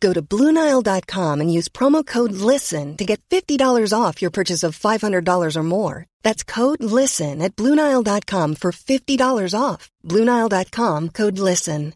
Go to Bluenile.com and use promo code LISTEN to get $50 off your purchase of $500 or more. That's code LISTEN at Bluenile.com for $50 off. Bluenile.com code LISTEN.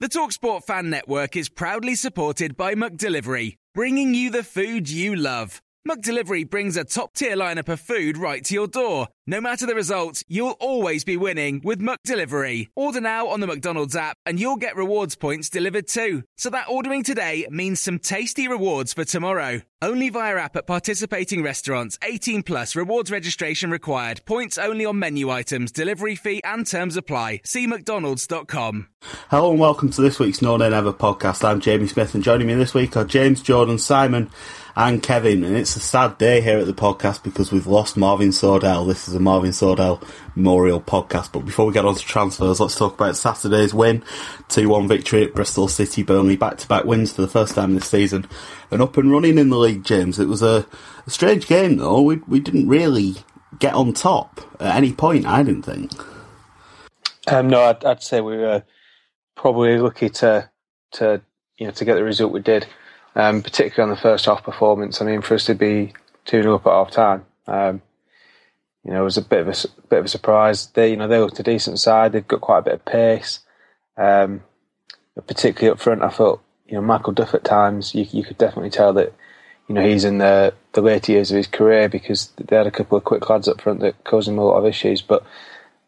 The Talksport Fan Network is proudly supported by McDelivery, bringing you the food you love. McDelivery brings a top tier lineup of food right to your door. No matter the result, you'll always be winning with McDelivery. Order now on the McDonald's app and you'll get rewards points delivered too. So that ordering today means some tasty rewards for tomorrow. Only via app at participating restaurants. 18 plus rewards registration required. Points only on menu items, delivery fee and terms apply. See mcdonalds.com. Hello and welcome to this week's No Name Ever podcast. I'm Jamie Smith and joining me this week are James, Jordan, Simon and Kevin. And it's a sad day here at the podcast because we've lost Marvin Sordell. This is a Marvin Sordell Memorial podcast. But before we get on to transfers, let's talk about Saturday's win. 2-1 victory at Bristol City Burnley. Back-to-back wins for the first time this season. And up and running in the league, James. It was a, a strange game though. We, we didn't really get on top at any point, I didn't think. Um, no, I'd, I'd, say we were probably lucky to to you know to get the result we did, um, particularly on the first half performance. I mean, for us to be two 0 up at half time, um, you know, it was a bit of a bit of a surprise. They, you know, they looked a decent side. They've got quite a bit of pace, um, particularly up front. I thought, you know, Michael Duff at times, you, you could definitely tell that, you know, he's in the the later years of his career because they had a couple of quick lads up front that caused him a lot of issues. But,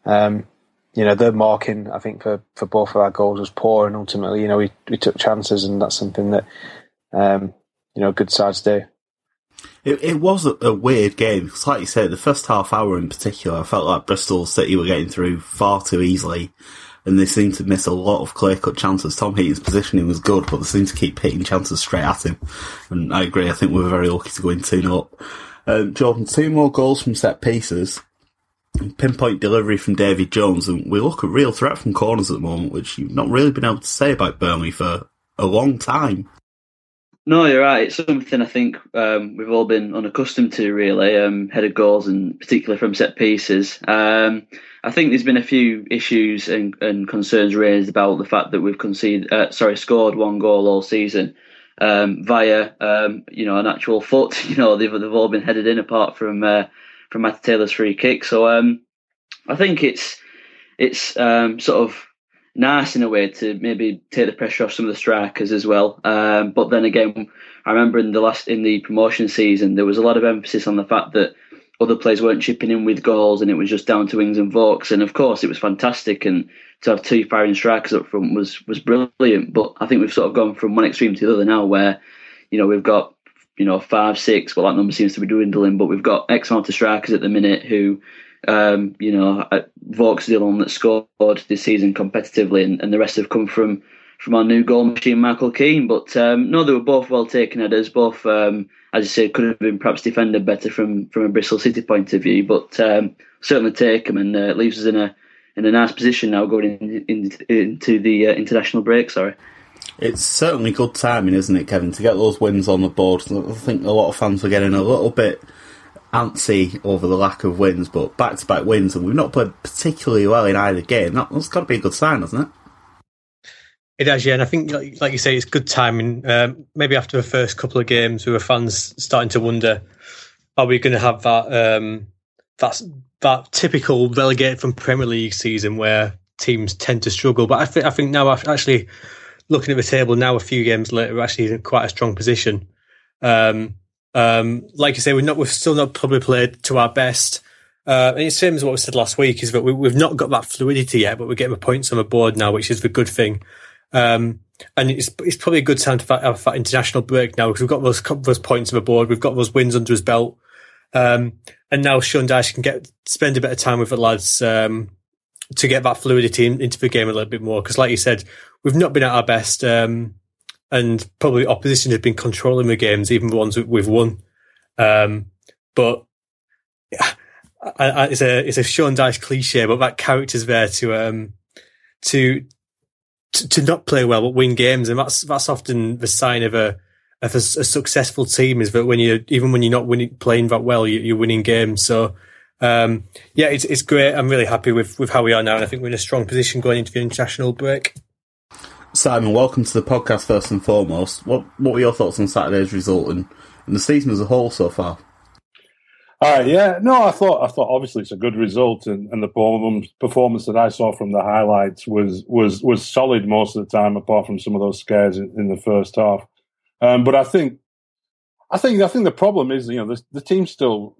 um, you know, the marking I think for, for both of our goals was poor, and ultimately, you know, we we took chances, and that's something that, um, you know, good sides do. It, it was a, a, weird game because, like you said, the first half hour in particular, I felt like Bristol City were getting through far too easily, and they seemed to miss a lot of clear cut chances. Tom Heaton's positioning was good, but they seemed to keep hitting chances straight at him. And I agree. I think we were very lucky to go in two 0. Um, Jordan, two more goals from set pieces, pinpoint delivery from David Jones, and we look a real threat from corners at the moment, which you've not really been able to say about Burnley for a long time. No, you're right. It's something I think um, we've all been unaccustomed to, really, um, headed goals and particularly from set pieces. Um, I think there's been a few issues and, and, concerns raised about the fact that we've conceded, uh, sorry, scored one goal all season um, via, um, you know, an actual foot. You know, they've, they've all been headed in apart from uh, from Matt Taylor's free kick. So um, I think it's it's sort of nice in a way to maybe take the pressure off some of the strikers as well. Um, but then again, I remember in the last in the promotion season there was a lot of emphasis on the fact that other players weren't chipping in with goals and it was just down to Ings and Vokes. And of course, it was fantastic and to have two firing strikers up front was was brilliant. But I think we've sort of gone from one extreme to the other now, where you know we've got you know five, six. Well, that number seems to be dwindling, but we've got X amount of strikers at the minute who um, you know, Vokes the one that scored this season competitively, and, and, the rest have come from from our new goal machine, Michael Keane. But um, no, they were both well taken headers. Both, um, as you say, could have been perhaps defended better from from a Bristol City point of view, but um, certainly take them and uh, leaves us in a in a nice position now going in, in, into the uh, international break. Sorry. It's certainly good timing, isn't it, Kevin, to get those wins on the board? I think a lot of fans were getting a little bit antsy over the lack of wins, but back to back wins, and we've not played particularly well in either game. That, has got to be a good sign, hasn't it? It has, yeah. And I think, like, you say, it's good timing. Um, maybe after the first couple of games, we were fans starting to wonder: Are we going to have that um, that that typical relegated from Premier League season where teams tend to struggle? But I think I think now, actually looking at the table now, a few games later, we're actually in quite a strong position. Um, um, like you say, we're not, we've still not probably played to our best. Uh, and it's same as what we said last week is that we, have not got that fluidity yet, but we're getting the points on the board now, which is the good thing. Um, and it's, it's probably a good time to have that international break now because we've got those, those points on the board. We've got those wins under his belt. Um, and now Sean Dyche can get, spend a bit of time with the lads, um, to get that fluidity in, into the game a little bit more. Cause like you said, we've not been at our best. Um, and probably opposition have been controlling the games, even the ones we've won. Um, but I, I, it's a it's a Sean Dyche cliche, but that character's there to um to, to to not play well but win games, and that's that's often the sign of a of a, a successful team is that when you even when you're not winning playing that well, you, are winning games. So. Um, yeah, it's it's great. I'm really happy with, with how we are now, and I think we're in a strong position going into the international break. Simon, welcome to the podcast first and foremost. What what were your thoughts on Saturday's result and, and the season as a whole so far? Uh, yeah, no, I thought I thought obviously it's a good result, and, and the performance that I saw from the highlights was was was solid most of the time, apart from some of those scares in, in the first half. Um, but I think, I think, I think the problem is, you know, the, the team's still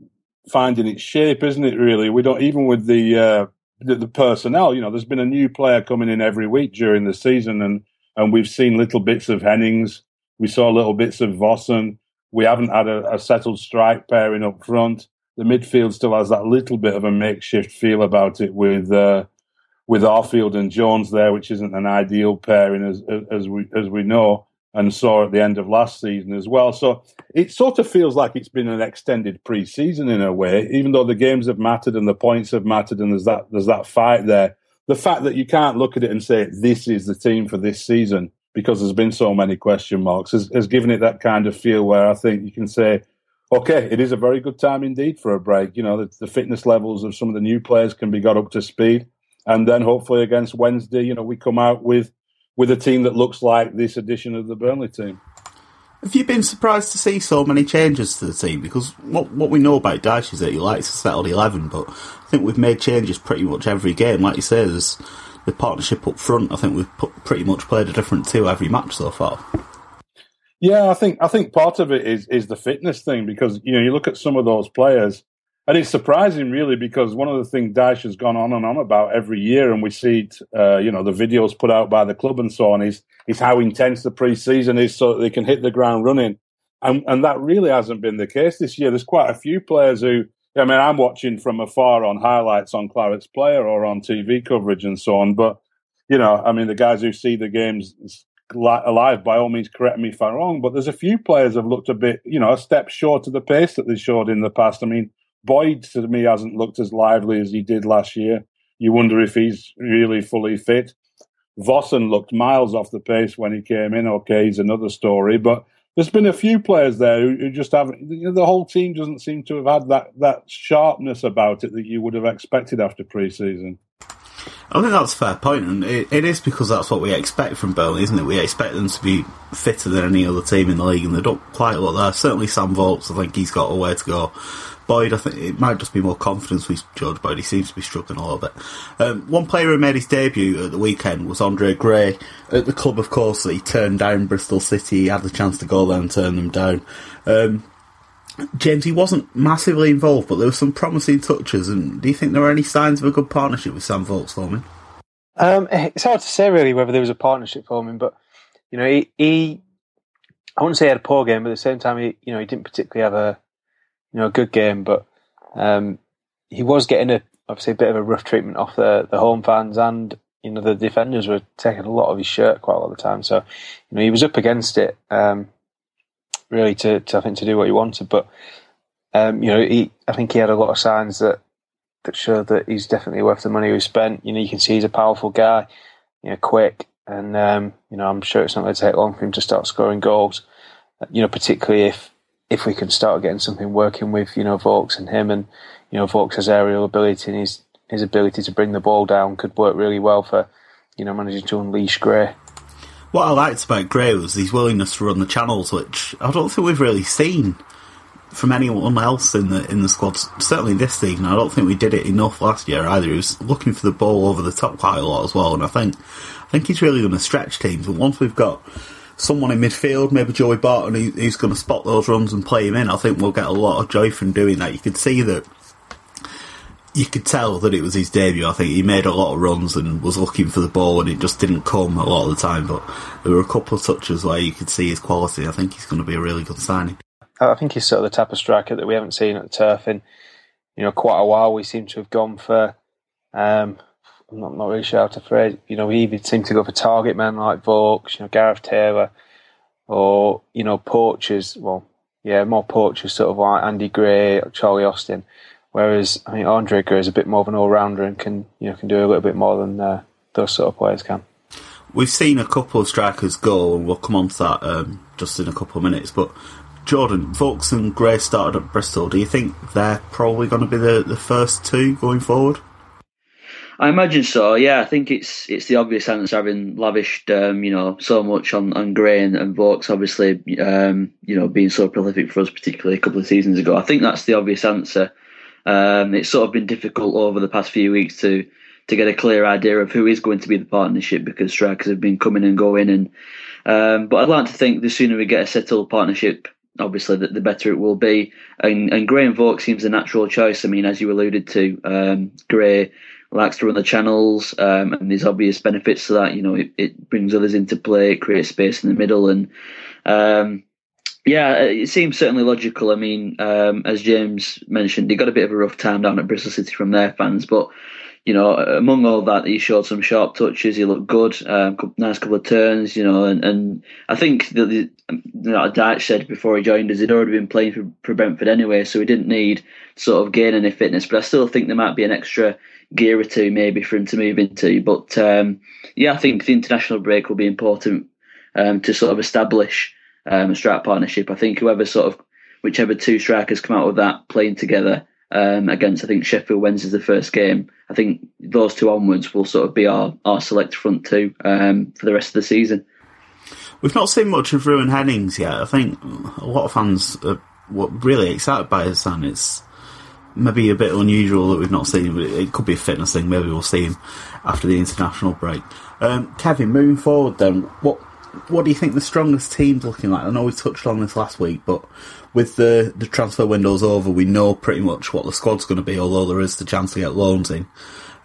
finding its shape, isn't it? Really, we don't even with the uh, the, the, personnel. You know, there's been a new player coming in every week during the season, and and we've seen little bits of Hennings. We saw little bits of Vossen. We haven't had a, a settled strike pairing up front. The midfield still has that little bit of a makeshift feel about it with uh, with Arfield and Jones there, which isn't an ideal pairing as as we as we know and saw at the end of last season as well. So it sort of feels like it's been an extended pre-season in a way, even though the games have mattered and the points have mattered and there's that there's that fight there. The fact that you can't look at it and say this is the team for this season because there's been so many question marks has, has given it that kind of feel where I think you can say, okay, it is a very good time indeed for a break. You know, the, the fitness levels of some of the new players can be got up to speed. And then hopefully against Wednesday, you know, we come out with with a team that looks like this edition of the Burnley team. Have you been surprised to see so many changes to the team? Because what what we know about Dyche is that he likes to settle eleven, but I think we've made changes pretty much every game. Like you say, there's the partnership up front. I think we've put, pretty much played a different two every match so far. Yeah, I think I think part of it is is the fitness thing because you know you look at some of those players and it's surprising, really, because one of the things Dyche has gone on and on about every year, and we see it, uh, you know, the videos put out by the club and so on, is is how intense the pre-season is, so that they can hit the ground running, and and that really hasn't been the case this year. There's quite a few players who, I mean, I'm watching from afar on highlights on Claret's Player or on TV coverage and so on, but you know, I mean, the guys who see the games alive, by all means, correct me if I'm wrong, but there's a few players have looked a bit, you know, a step short of the pace that they showed in the past. I mean. Boyd to me hasn't looked as lively as he did last year. You wonder if he's really fully fit. Vossen looked miles off the pace when he came in. Okay, he's another story, but there's been a few players there who, who just haven't. You know, the whole team doesn't seem to have had that that sharpness about it that you would have expected after pre-season. I think that's a fair point, and it, it is because that's what we expect from Burnley, isn't it? We expect them to be fitter than any other team in the league, and they don't quite look there. Certainly, Sam Vokes, I think he's got a way to go. Boyd, I think it might just be more confidence with George Boyd. He seems to be struggling a little bit. Um, one player who made his debut at the weekend was Andre Gray. At the club, of course, he turned down Bristol City. He had the chance to go there and turn them down. Um, James, he wasn't massively involved, but there were some promising touches. And do you think there were any signs of a good partnership with Sam Vokes forming? Um, it's hard to say really whether there was a partnership forming, but you know, he, he I wouldn't say he had a poor game, but at the same time, he you know he didn't particularly have a you know a good game, but um, he was getting a obviously a bit of a rough treatment off the the home fans and you know the defenders were taking a lot of his shirt quite a lot of the time. So you know he was up against it um, really to, to I think to do what he wanted, but um, you know he I think he had a lot of signs that that showed that he's definitely worth the money we spent. You know you can see he's a powerful guy, you know quick, and um, you know I'm sure it's not going to take long for him to start scoring goals. You know particularly if if we can start getting something working with you know Vokes and him, and you know Vokes' aerial ability and his his ability to bring the ball down could work really well for you know managing to unleash Gray. What I liked about Gray was his willingness to run the channels, which I don't think we've really seen from anyone else in the in the squad. Certainly this season, I don't think we did it enough last year either. He was looking for the ball over the top quite a lot as well, and I think I think he's really going to stretch teams. And once we've got someone in midfield, maybe Joey Barton, who, who's going to spot those runs and play him in. I think we'll get a lot of joy from doing that. You could see that. You could tell that it was his debut. I think he made a lot of runs and was looking for the ball, and it just didn't come a lot of the time. But there were a couple of touches where you could see his quality. I think he's going to be a really good signing. I think he's sort of the type of striker that we haven't seen at the turf in, you know, quite a while. We seem to have gone for um, I'm not, not really sure how to phrase. You know, he even seem to go for target men like Vokes, you know, Gareth Taylor. or you know poachers. Well, yeah, more poachers, sort of like Andy Gray, Charlie Austin. Whereas I mean Andre Gray is a bit more of an all rounder and can you know can do a little bit more than uh, those sort of players can. We've seen a couple of strikers go, and we'll come on to that um, just in a couple of minutes. But Jordan, Vokes and Gray started at Bristol. Do you think they're probably going to be the, the first two going forward? I imagine so. Yeah, I think it's it's the obvious answer, having lavished um, you know so much on, on Gray and, Vokes, obviously um, you know being so prolific for us, particularly a couple of seasons ago. I think that's the obvious answer. Um, it's sort of been difficult over the past few weeks to to get a clear idea of who is going to be the partnership because strikers have been coming and going. And um, but I'd like to think the sooner we get a settled partnership, obviously, the, the better it will be. And, and Gray and Vokes seems a natural choice. I mean, as you alluded to, um, Gray likes to run the channels, um, and there's obvious benefits to that. You know, it, it, brings others into play, it creates space in the middle, and um, yeah, it seems certainly logical. I mean, um, as James mentioned, he got a bit of a rough time down at Bristol City from their fans, but you know, among all that, he showed some sharp touches. He looked good, um, nice couple of turns, you know, and, and I think that the, you know, Dyche said before he joined us, he'd already been playing for, for Brentford anyway, so he didn't need sort of gain any fitness. But I still think there might be an extra gear or two maybe for him to move into. But um, yeah, I think the international break will be important um, to sort of establish um, a strike partnership. I think whoever sort of whichever two strikers come out of that playing together um, against I think Sheffield Wednesday's the first game. I think those two onwards will sort of be our, our select front two um, for the rest of the season. We've not seen much of Ruben Hennings yet. I think a lot of fans are really excited by his son. It's maybe a bit unusual that we've not seen him. It could be a fitness thing. Maybe we'll see him after the international break. Um, Kevin, moving forward, then what what do you think the strongest team's looking like? I know we touched on this last week, but with the, the transfer windows over, we know pretty much what the squad's going to be, although there is the chance to get loans in.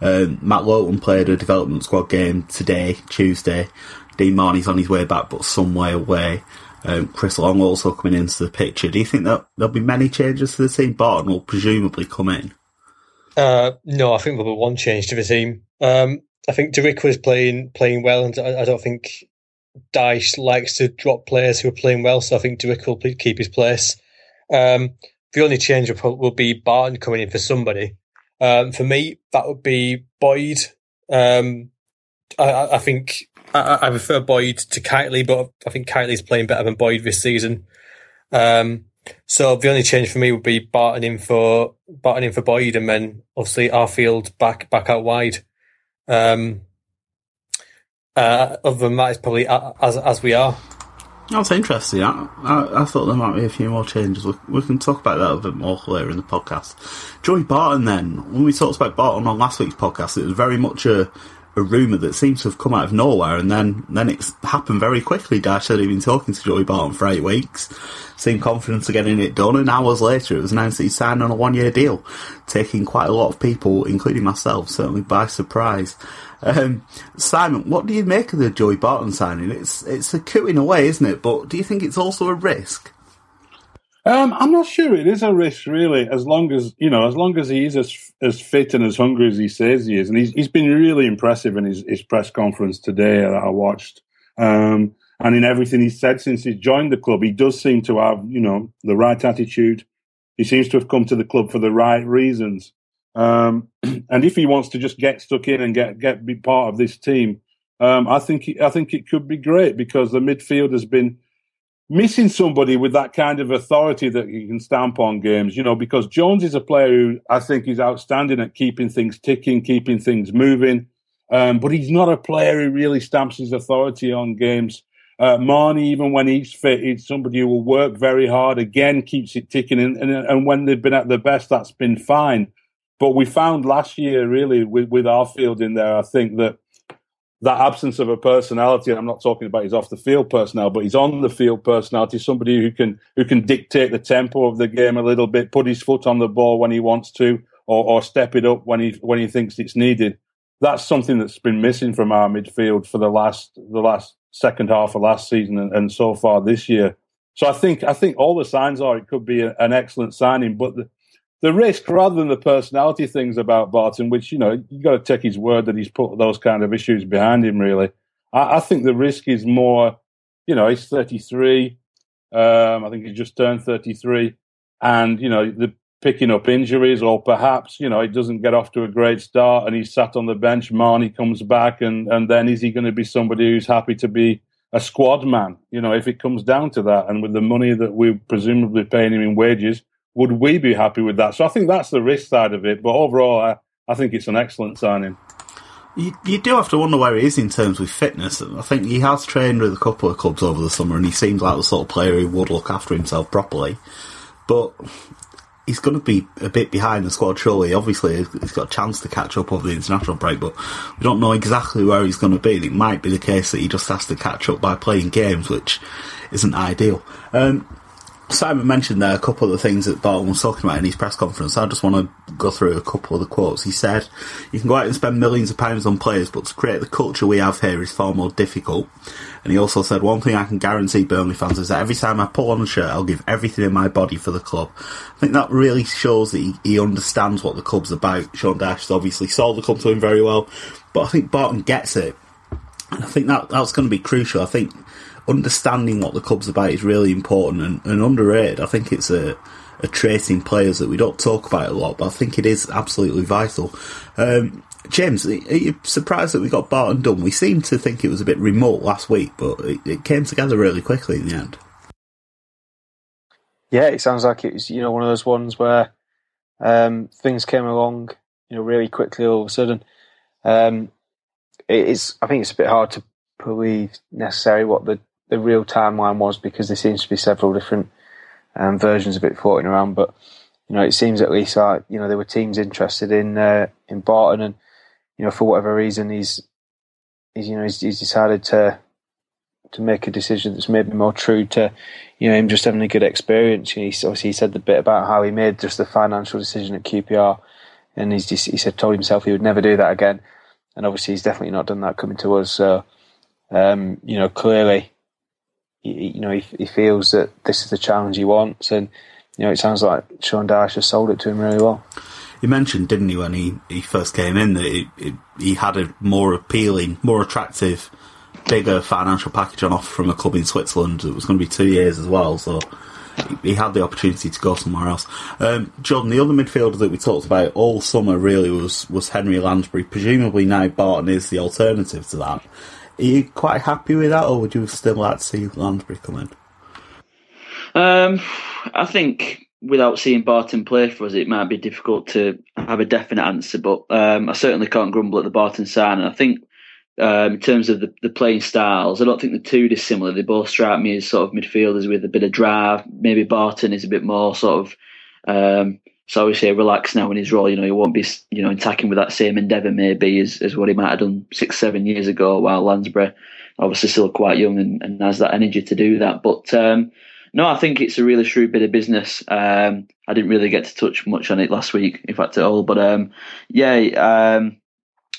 Um, Matt Lowton played a development squad game today, Tuesday. Dean Marney's on his way back, but some way away. Um, Chris Long also coming into the picture. Do you think that there'll be many changes to the team? Barton will presumably come in. Uh, no, I think there'll be one change to the team. Um, I think Derick was playing playing well, and I, I don't think Dyche likes to drop players who are playing well, so I think Derick will keep his place. Um, the only change will, will, be Barton coming in for somebody. Um, for me, that would be Boyd. Um, I, I, think I, I, prefer Boyd to Kightly, but I think Kightly's playing better than Boyd this season. Um, so the only change for me would be Barton in for Barton in for Boyd, and then obviously Arfield back back out wide. Um, uh, other than that, it's probably as as we are. That's interesting. I, I, I, thought there might be a few more changes. We, we, can talk about that a bit more later in the podcast. Joey Barton, then, when we talked about Barton on last week's podcast, it was very much a, a rumour that seems to have come out of nowhere, and then then it's happened very quickly. Dyche he'd been talking to Joey Barton for eight weeks, seemed confident of getting it done, and hours later it was announced that he signed on a one year deal, taking quite a lot of people, including myself, certainly by surprise. Um, Simon, what do you make of the Joey Barton signing? It's it's a coup in a way, isn't it? But do you think it's also a risk? Um, I'm not sure it is a risk, really. As long as you know, as long as he is as as fit and as hungry as he says he is, and he's he's been really impressive in his, his press conference today that I watched, um, and in everything he's said since he's joined the club, he does seem to have you know the right attitude. He seems to have come to the club for the right reasons. Um, and if he wants to just get stuck in and get get be part of this team, um, I think I think it could be great because the midfield has been missing somebody with that kind of authority that he can stamp on games. You know, because Jones is a player who I think is outstanding at keeping things ticking, keeping things moving. Um, but he's not a player who really stamps his authority on games. Uh, Marney, even when he's fit, is somebody who will work very hard. Again, keeps it ticking, and, and, and when they've been at their best, that's been fine. But we found last year, really, with, with field in there, I think that that absence of a personality, I'm not talking about his off the field personnel, but his on the field personality, somebody who can who can dictate the tempo of the game a little bit, put his foot on the ball when he wants to, or, or step it up when he when he thinks it's needed. That's something that's been missing from our midfield for the last the last second half of last season and, and so far this year. So I think I think all the signs are it could be a, an excellent signing, but the, the risk rather than the personality things about Barton, which you know you got to take his word that he's put those kind of issues behind him. Really, I, I think the risk is more you know, he's 33. Um, I think he just turned 33. And, you know, the picking up injuries, or perhaps, you know, he doesn't get off to a great start and he's sat on the bench. Marney comes back, and, and then is he going to be somebody who's happy to be a squad man? You know, if it comes down to that, and with the money that we're presumably paying him in wages, would we be happy with that? So I think that's the risk side of it. But overall, I, I think it's an excellent signing. You, you do have to wonder where he is in terms of fitness. I think he has trained with a couple of clubs over the summer, and he seems like the sort of player who would look after himself properly. But he's going to be a bit behind the squad, surely. Obviously, he's got a chance to catch up over the international break, but we don't know exactly where he's going to be. It might be the case that he just has to catch up by playing games, which isn't ideal. Um, Simon mentioned there a couple of the things that Barton was talking about in his press conference. I just want to go through a couple of the quotes. He said, You can go out and spend millions of pounds on players, but to create the culture we have here is far more difficult. And he also said, One thing I can guarantee Burnley fans is that every time I pull on a shirt, I'll give everything in my body for the club. I think that really shows that he, he understands what the club's about. Sean Dyche obviously sold the club to him very well, but I think Barton gets it. And I think that that's going to be crucial. I think understanding what the club's about is really important and, and underrated. I think it's a, a trait in players that we don't talk about a lot, but I think it is absolutely vital. Um, James, are you surprised that we got Barton done? We seemed to think it was a bit remote last week, but it, it came together really quickly in the end. Yeah, it sounds like it was you know one of those ones where um, things came along you know really quickly all of a sudden. Um, it is I think it's a bit hard to believe necessarily what the the real timeline was because there seems to be several different um, versions of it floating around. But you know, it seems at least like you know there were teams interested in uh, in Barton, and you know for whatever reason he's he's you know he's, he's decided to to make a decision that's maybe more true to you know him just having a good experience. He obviously he said the bit about how he made just the financial decision at QPR, and he's just, he said told himself he would never do that again. And obviously he's definitely not done that coming to us. So um, you know clearly you know, he, he feels that this is the challenge he wants, and you know, it sounds like Sean Dyche has sold it to him really well. He mentioned, didn't he, when he, he first came in, that he, he had a more appealing, more attractive, bigger financial package on offer from a club in Switzerland. It was going to be two years as well, so he had the opportunity to go somewhere else. Um, Jordan, the other midfielder that we talked about all summer really was, was Henry Lansbury. Presumably now Barton is the alternative to that. Are you quite happy with that, or would you still like to see Lansbury come in? Um, I think without seeing Barton play for us, it might be difficult to have a definite answer. But um, I certainly can't grumble at the Barton sign. And I think um, in terms of the, the playing styles, I don't think the two are dissimilar. They both strike me as sort of midfielders with a bit of drive. Maybe Barton is a bit more sort of um, so obviously relax now in his role. You know, he won't be you know attacking with that same endeavour maybe as, as what he might have done six seven years ago. While Lansbury obviously still quite young and, and has that energy to do that. But um, no, I think it's a really shrewd bit of business. Um, I didn't really get to touch much on it last week, in fact, at all. But um, yeah, um,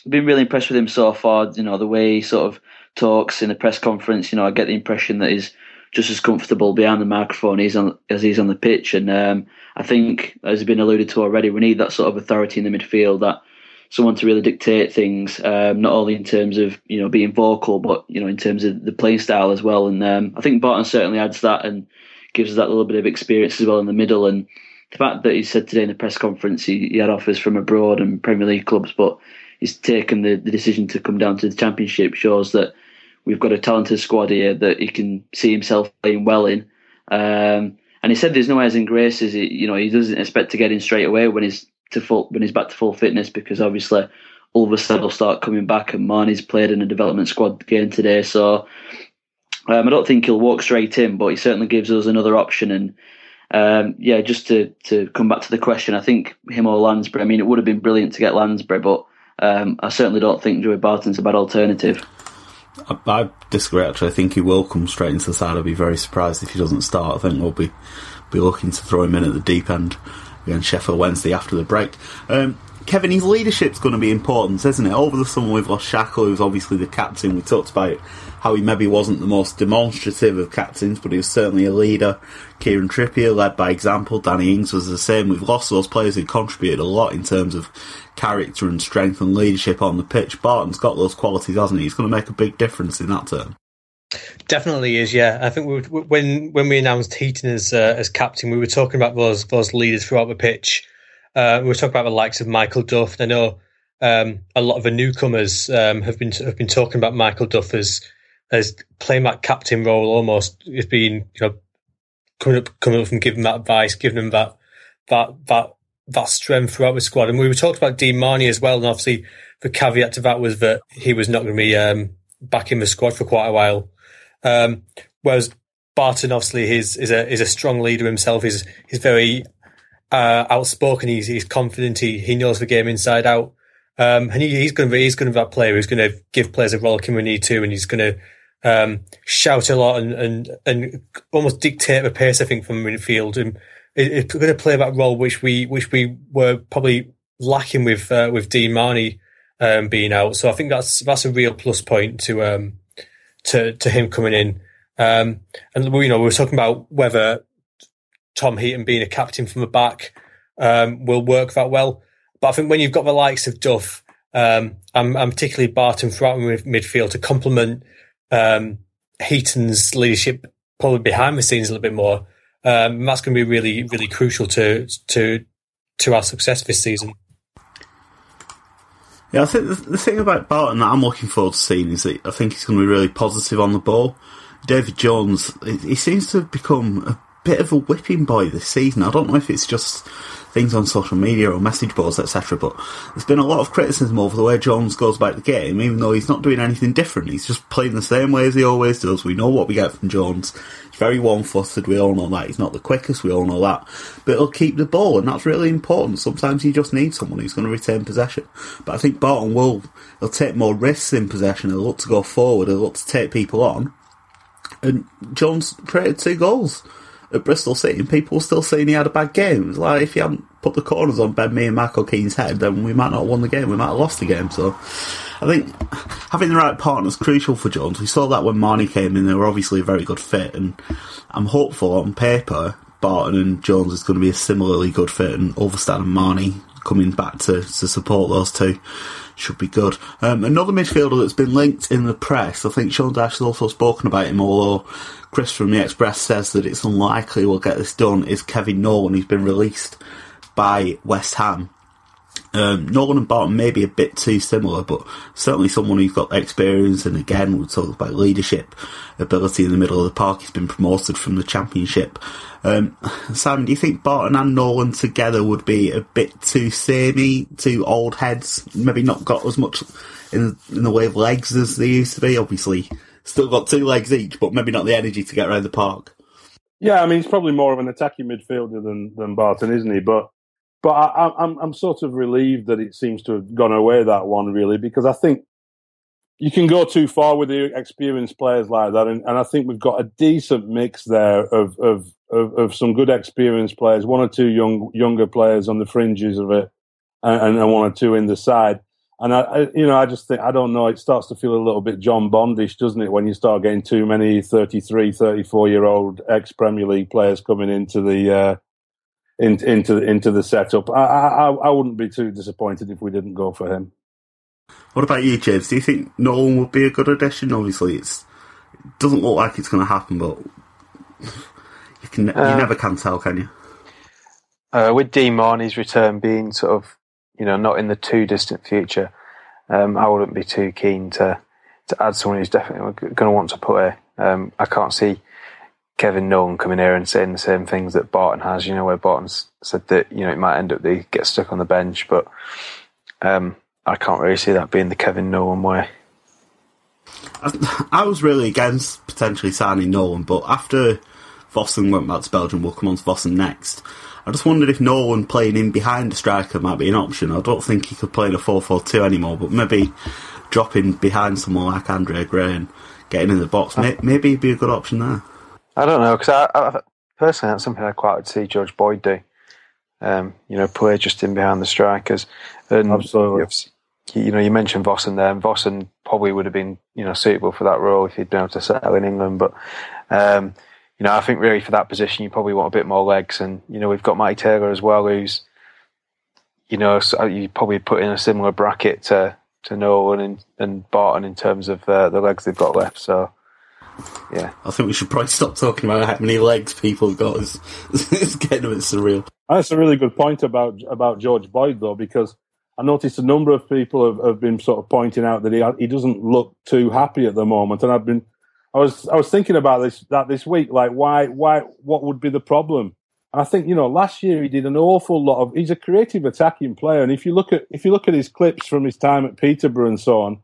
been really impressed with him so far. You know, the way he sort of talks in a press conference. You know, I get the impression that he's just as comfortable behind the microphone as, on, as he's on the pitch. And um, I think, as has been alluded to already, we need that sort of authority in the midfield, that someone to really dictate things, um, not only in terms of you know being vocal, but you know in terms of the playing style as well. And um, I think Barton certainly adds that and gives us that little bit of experience as well in the middle. And the fact that he said today in the press conference he, he had offers from abroad and Premier League clubs, but he's taken the, the decision to come down to the Championship shows that we've got a talented squad here that he can see himself playing well in. Um, and he said there's no airs and graces. He, you know, he doesn't expect to get in straight away when he's to full when he's back to full fitness because obviously sudden will start coming back. And Marney's played in a development squad game today, so um, I don't think he'll walk straight in, but he certainly gives us another option. And um, yeah, just to to come back to the question, I think him or Lansbury. I mean, it would have been brilliant to get Lansbury, but um, I certainly don't think Joey Barton's a bad alternative. I, I, disagree. Actually, I think he will come straight into the side. I'd be very surprised if he doesn't start. I think we'll be be looking to throw him in at the deep end against Sheffield Wednesday after the break. Um, Kevin, his leadership's going to be important, isn't it? Over the summer, we've lost Shackell, who's obviously the captain. We talked about how he maybe wasn't the most demonstrative of captains, but he was certainly a leader. Kieran Trippier led by example. Danny Ings was the same. We've lost those players who contributed a lot in terms of character and strength and leadership on the pitch. Barton's got those qualities, hasn't he? He's going to make a big difference in that term. Definitely is, yeah. I think we, when when we announced Heaton as uh, as captain, we were talking about those those leaders throughout the pitch. Uh, we were talking about the likes of Michael Duff. I know um, a lot of the newcomers um, have been have been talking about Michael Duff as as playing that captain role almost as being you know coming up coming up and giving that advice, giving them that that that that strength throughout the squad. And we were talking about Dean Marney as well, and obviously the caveat to that was that he was not going to be um, back in the squad for quite a while. Um, whereas Barton, obviously, is is a is a strong leader himself. He's he's very uh, outspoken. He's he's confident. He he knows the game inside out. Um, and he, he's going to be he's going to be that player who's going to give players a rollicking when need to, and he's going to um, shout a lot and, and and almost dictate the pace. I think from midfield, and it's going to play that role which we which we were probably lacking with uh, with Dean Marney um, being out. So I think that's that's a real plus point to um, to to him coming in. Um, and you know we were talking about whether Tom Heaton being a captain from the back um, will work that well. But I think when you've got the likes of Duff, um, I'm, I'm, particularly Barton throughout midfield to complement um, Heaton's leadership, probably behind the scenes a little bit more. Um, that's going to be really, really crucial to to to our success this season. Yeah, I think the, the thing about Barton that I'm looking forward to seeing is that I think he's going to be really positive on the ball. David Jones, he seems to have become a bit of a whipping boy this season. I don't know if it's just things on social media or message boards, etc. But there's been a lot of criticism over the way Jones goes about the game, even though he's not doing anything different. He's just playing the same way as he always does. We know what we get from Jones. He's very one-footed. We all know that. He's not the quickest. We all know that. But he'll keep the ball, and that's really important. Sometimes you just need someone who's going to retain possession. But I think Barton will. He'll take more risks in possession. He'll look to go forward. He'll look to take people on. And Jones created two goals at Bristol City, and people were still saying he had a bad game. It was like if he hadn't put the corners on Ben Mee and Michael Keane's head, then we might not have won the game. We might have lost the game. So I think having the right partner is crucial for Jones. We saw that when Marney came in; they were obviously a very good fit, and I'm hopeful on paper Barton and Jones is going to be a similarly good fit, and Ulvestad and Marney coming back to, to support those two should be good. Um, another midfielder that's been linked in the press, I think Sean Dyche has also spoken about him, although Chris from the Express says that it's unlikely we'll get this done, is Kevin Nolan. He's been released by West Ham. Um, Nolan and Barton may be a bit too similar, but certainly someone who's got experience and again, we're talking about leadership ability in the middle of the park. He's been promoted from the championship. Um, Simon, do you think Barton and Nolan together would be a bit too samey, too old heads? Maybe not got as much in, in the way of legs as they used to be. Obviously, still got two legs each, but maybe not the energy to get around the park. Yeah, I mean, he's probably more of an attacking midfielder than, than Barton, isn't he? But but I, I'm I'm sort of relieved that it seems to have gone away that one really because I think you can go too far with the experienced players like that, and, and I think we've got a decent mix there of, of of, of some good experienced players, one or two young younger players on the fringes of it, and, and one or two in the side. And I, I, you know, I just think I don't know. It starts to feel a little bit John Bondish, doesn't it, when you start getting too many 33, 34 year old ex Premier League players coming into the uh, in, into into the setup. I, I I wouldn't be too disappointed if we didn't go for him. What about you, James? Do you think Nolan would be a good addition? Obviously, it's it doesn't look like it's going to happen, but you can uh, you never can tell, can you? Uh, with Dean Marney's return being sort of you know not in the too distant future, um, I wouldn't be too keen to to add someone who's definitely going to want to put a. Um, I can't see Kevin Nolan coming here and saying the same things that Barton has. You know, where Barton said that you know it might end up they get stuck on the bench, but um, I can't really see that being the Kevin Nolan way. I, was really against potentially signing Nolan, but after Vossen went back to Belgium, we'll come on to Vossen next. I just wondered if Nolan playing in behind a striker might be an option. I don't think he could play in a 4 4 2 anymore, but maybe dropping behind someone like Andre Gray and getting in the box, maybe he'd be a good option there. I don't know because I, I, personally that's something I quite would see George Boyd do. Um, you know, play just in behind the strikers. And Absolutely. You know, you mentioned Vossen there. And Vossen probably would have been, you know, suitable for that role if he'd been able to settle in England. But, um, you know, I think really for that position, you probably want a bit more legs. And, you know, we've got Matty Taylor as well, who's, you know, you probably put in a similar bracket to, to Nolan and, and Barton in terms of uh, the legs they've got left. So, Yeah. I think we should probably stop talking about how many legs people got. It's, it's getting a bit surreal. That's a really good point about about George Boyd, though, because I noticed a number of people have, have been sort of pointing out that he he doesn't look too happy at the moment, and I've been I was I was thinking about this that this week, like why why what would be the problem? And I think you know last year he did an awful lot of. He's a creative attacking player, and if you look at if you look at his clips from his time at Peterborough and so on,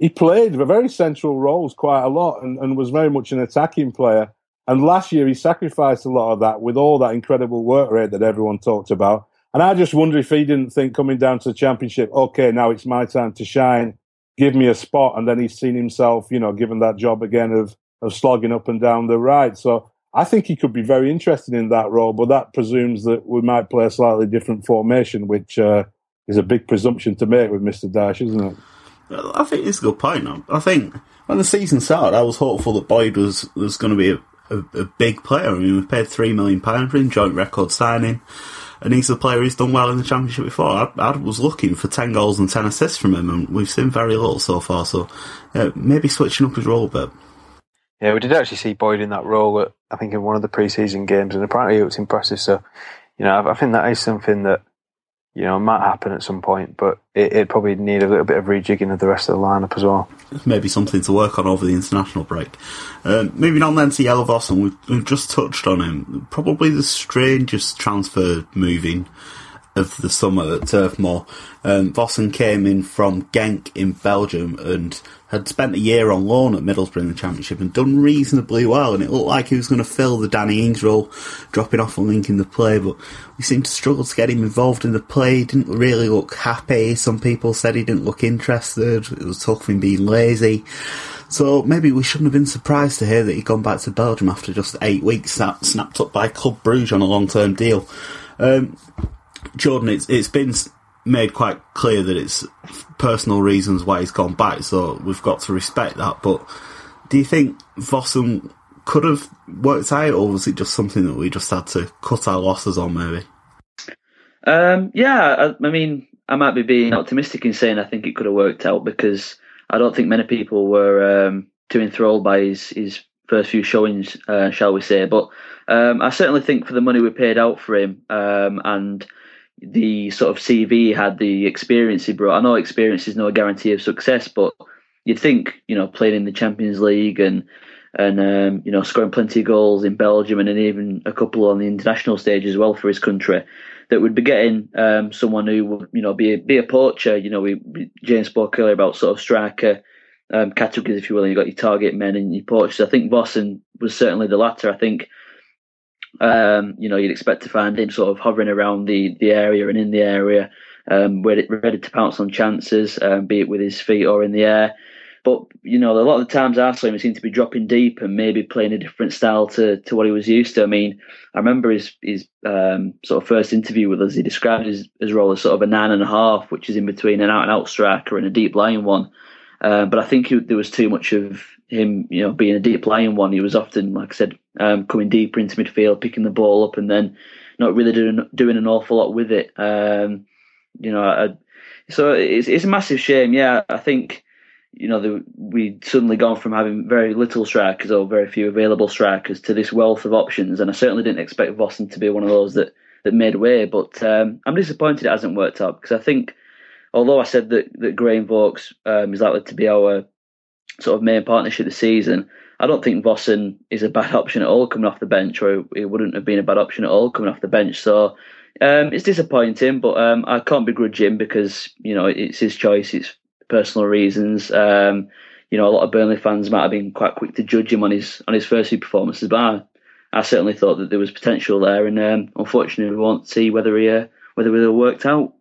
he played very central roles quite a lot and, and was very much an attacking player. And last year he sacrificed a lot of that with all that incredible work rate that everyone talked about. And I just wonder if he didn't think coming down to the championship, okay, now it's my time to shine, give me a spot. And then he's seen himself, you know, given that job again of, of slogging up and down the right. So I think he could be very interested in that role, but that presumes that we might play a slightly different formation, which uh, is a big presumption to make with Mr. Dyche, isn't it? I think it's a good point. I think when the season started, I was hopeful that Boyd was, was going to be a, a, a big player. I mean, we paid £3 million for him, joint record signing, and he's a player who's done well in the Championship before. I, I was looking for 10 goals and 10 assists from him, and we've seen very little so far, so uh, maybe switching up his role a bit. Yeah, we did actually see Boyd in that role, at, I think, in one of the pre-season games, and apparently it was impressive. So, you know, I, I think that is something that you know, it might happen at some point, but it, would probably need a little bit of rejigging of the rest of the lineup as well. Maybe something to work on over the international break. Um, moving on then to Jelle Vossen, we've, we've, just touched on him. Probably the strangest transfer moving of the summer at Turf Moor. Um, Vossen came in from Genk in Belgium and had spent a year on loan at Middlesbrough in the Championship and done reasonably well. And it looked like he was going to fill the Danny Ings role, dropping off and linking the play. But we seemed to struggle to get him involved in the play. He didn't really look happy. Some people said he didn't look interested. It was talk of him being lazy. So maybe we shouldn't have been surprised to hear that he'd gone back to Belgium after just eight weeks, snapped up by Club Bruges on a long-term deal. Um, Jordan, it's it's been made quite clear that it's personal reasons why he's gone back, so we've got to respect that. But do you think Vossen could have worked out, or was it just something that we just had to cut our losses on, maybe? Um, yeah, I, I, mean, I might be being optimistic in saying I think it could have worked out because I don't think many people were um, too enthralled by his, his first few showings, uh, shall we say. But um, I certainly think for the money we paid out for him um, and the sort of CV had, the experience he brought. I know experience is no guarantee of success, but you'd think, you know, playing in the Champions League and and um, you know scoring plenty of goals in Belgium and then even a couple on the international stage as well for his country, that would be getting um, someone who would you know be a, be a poacher. You know, we James spoke earlier about sort of striker um, categories, if you will. And you got your target men and your poachers. I think Vossen was certainly the latter. I think um, you know, you'd expect to find him sort of hovering around the, the area and in the area, um, ready, to pounce on chances, um, be it with his feet or in the air. But you know, a lot of the times I saw him, he seemed to be dropping deep and maybe playing a different style to, to what he was used to. I mean, I remember his his um, sort of first interview with us. He described his, his role as sort of a nine and a half, which is in between an out and out striker and a deep lying one. Uh, but I think he, there was too much of him, you know, being a deep lying one. He was often, like I said, um, coming deeper into midfield, picking the ball up, and then not really doing doing an awful lot with it. Um, you know, I, so it's it's a massive shame. Yeah, I think you know the, we'd suddenly gone from having very little strikers or very few available strikers to this wealth of options, and I certainly didn't expect Vossen to be one of those that that made way. But um, I'm disappointed it hasn't worked out because I think, although I said that that Gray and Vokes um, is likely to be our sort of main partnership this season. I don't think Vossen is a bad option at all coming off the bench, or it wouldn't have been a bad option at all coming off the bench. So um, it's disappointing, but um, I can't begrudge him because you know it's his choice, it's personal reasons. Um, you know, a lot of Burnley fans might have been quite quick to judge him on his on his first few performances, but I, I certainly thought that there was potential there, and um, unfortunately, we won't see whether he uh, whether it all worked out.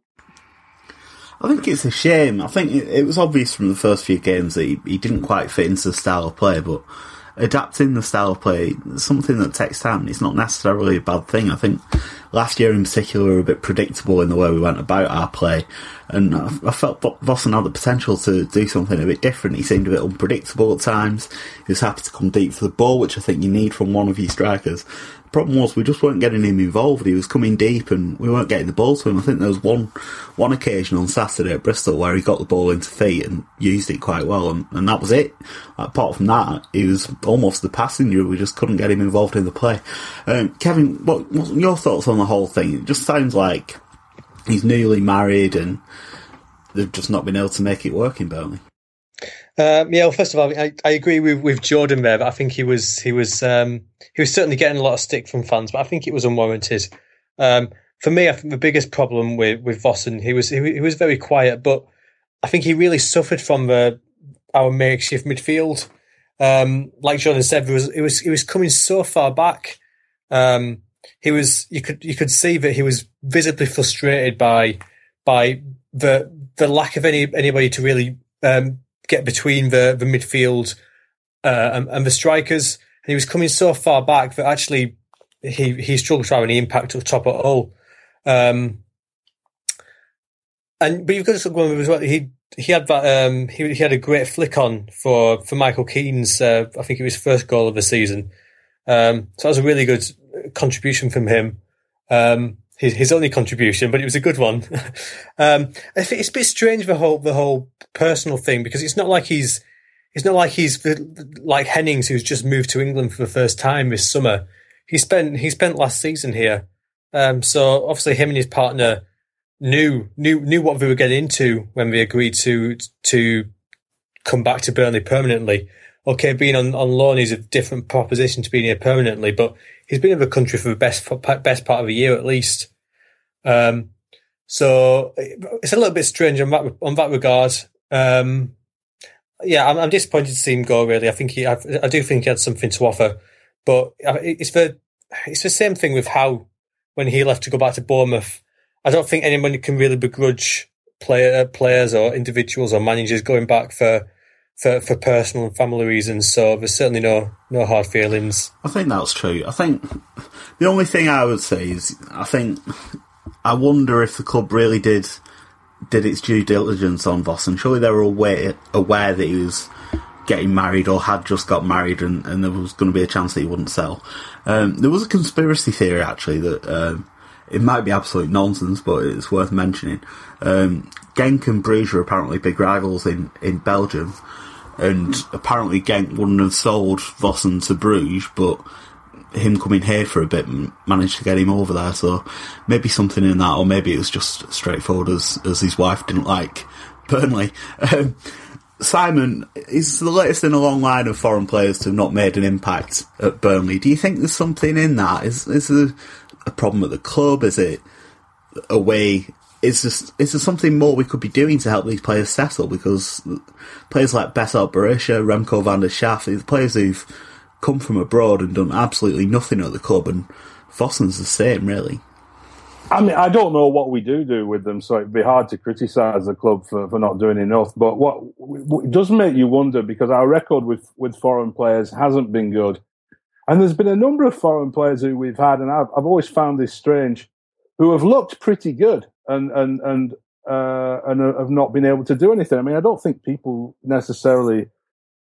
I think it's a shame. I think it, it was obvious from the first few games that he, he, didn't quite fit into the style of play, but adapting the style of play is something that takes time. It's not necessarily a bad thing. I think last year in particular we were a bit predictable in the way we went about our play, And I, I felt Vossen had the potential to do something a bit different. He seemed a bit unpredictable at times. He was happy to come deep for the ball, which I think you need from one of your strikers. The problem was we just weren't getting him involved. He was coming deep and we weren't getting the ball to him. I think there was one one occasion on Saturday at Bristol where he got the ball into feet and used it quite well, and, and that was it. Apart from that, he was almost the passenger. We just couldn't get him involved in the play. Um, Kevin, what, what your thoughts on the whole thing? It just sounds like he's newly married and they've just not been able to make it work in Burnley. Um, yeah, well, first of all, I, I agree with, with Jordan there. But I think he was he was um, he was certainly getting a lot of stick from fans, but I think it was unwarranted. Um, for me, I think the biggest problem with with Vossen, he was he, he, was very quiet, but I think he really suffered from the our makeshift midfield. Um, like Jordan said, it was it was it was coming so far back. Um, he was you could you could see that he was visibly frustrated by by the the lack of any anybody to really um, get between the the midfield uh, and, and, the strikers. And he was coming so far back that actually he he struggled to have any impact at the top at all. Um, and but you've got to go as well. He he had that um, he he had a great flick on for for Michael Keane's uh, I think it was first goal of the season. Um, so that was a really good contribution from him. Um, his, his only contribution, but it was a good one. um, it's a bit strange the whole the whole personal thing because it's not like he's it's not like he's like Hennings who's just moved to England for the first time this summer. He spent he spent last season here, um, so obviously him and his partner knew knew knew what they were getting into when they agreed to to come back to Burnley permanently. Okay, being on, on loan is a different proposition to being here permanently, but he's been in the country for the best best part of a year at least. Um, so it's a little bit strange on that on that regard. Um, yeah, I'm, I'm, disappointed to see him go. Really, I think he, I, I, do think he had something to offer, but it's the it's the same thing with how when he left to go back to Bournemouth. I don't think anyone can really begrudge player players or individuals or managers going back for for, for personal and family reasons. So there's certainly no no hard feelings. I think that's true. I think the only thing I would say is I think I wonder if the club really did did its due diligence on Vossen. Surely they were aware aware that he was getting married or had just got married and, and there was going to be a chance that he wouldn't sell. Um, there was a conspiracy theory actually that um, it might be absolute nonsense, but it's worth mentioning. Um, Genk and Bruges are apparently big rivals in, in Belgium, and apparently Genk wouldn't have sold Vossen to Bruges, but him coming here for a bit managed to get him over there. So maybe something in that, or maybe it was just straightforward as as his wife didn't like Burnley. Um, Simon is the latest in a long line of foreign players to have not made an impact at Burnley. Do you think there's something in that? Is is there a problem at the club? Is it a way is this is there something more we could be doing to help these players settle? Because players like Besart Berisha, Remco van der Schaaf, these players who've come from abroad and done absolutely nothing at the club, and Vossen's the same, really. I mean, I don't know what we do do with them, so it'd be hard to criticise the club for, for not doing enough. But what, what it does make you wonder because our record with, with foreign players hasn't been good, and there's been a number of foreign players who we've had, and I've, I've always found this strange, who have looked pretty good and and and uh, and have not been able to do anything. I mean, I don't think people necessarily,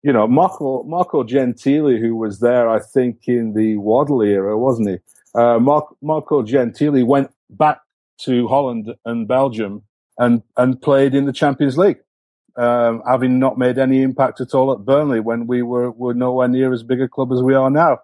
you know, Marco Marco Gentili, who was there, I think in the Waddle era, wasn't he? Uh, Marco Gentili went back to Holland and Belgium and and played in the Champions League, um, having not made any impact at all at Burnley when we were were nowhere near as big a club as we are now.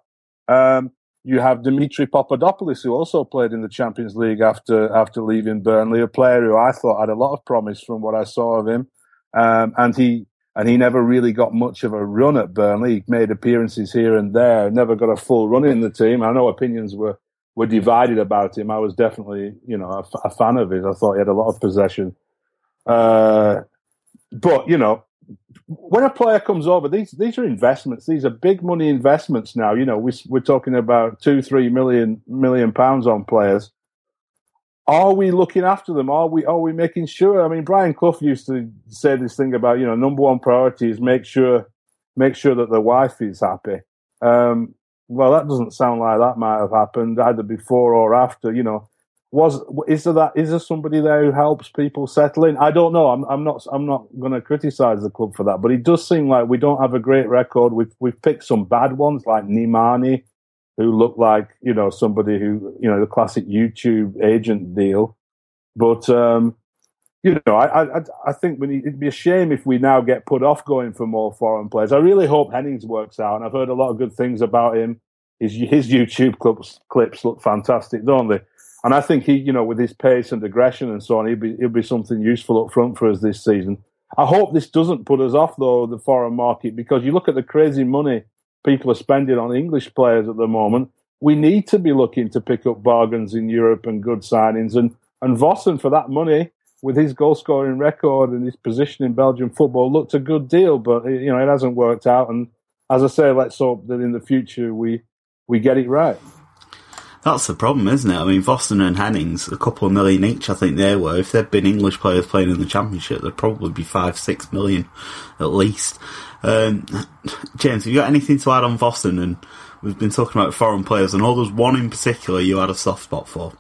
Um, you have Dimitri Papadopoulos, who also played in the Champions League after after leaving Burnley, a player who I thought had a lot of promise from what I saw of him, um, and he and he never really got much of a run at Burnley. He made appearances here and there, never got a full run in the team. I know opinions were were divided about him. I was definitely, you know, a, a fan of his. I thought he had a lot of possession. Uh, but you know, when a player comes over, these these are investments. These are big money investments now. You know, we, we're talking about two, three million million pounds on players. Are we looking after them? Are we are we making sure? I mean, Brian Clough used to say this thing about you know number one priority is make sure make sure that the wife is happy. Um, well, that doesn't sound like that might have happened either before or after. You know, was is there that is there somebody there who helps people settle in? I don't know. I'm I'm not I'm not going to criticise the club for that, but it does seem like we don't have a great record. We've we've picked some bad ones like Nimani, who look like you know somebody who you know the classic YouTube agent deal, but um, you know I I I think we need, it'd be a shame if we now get put off going for more foreign players. I really hope Hennings works out, and I've heard a lot of good things about him. His his YouTube clips clips look fantastic, don't they? And I think he, you know, with his pace and aggression and so on, he'll be he'll be something useful up front for us this season. I hope this doesn't put us off though the foreign market because you look at the crazy money people are spending on English players at the moment. We need to be looking to pick up bargains in Europe and good signings. And and Vossen for that money, with his goal scoring record and his position in Belgian football, looked a good deal. But you know it hasn't worked out. And as I say, let's hope that in the future we we get it right. That's the problem, isn't it? I mean, Vossen and Hennings, a couple of million each, I think they were. If they'd been English players playing in the Championship, they'd probably be five, six million at least. Um, James, have you got anything to add on Vossen? And we've been talking about foreign players, and all there's one in particular you had a soft spot for.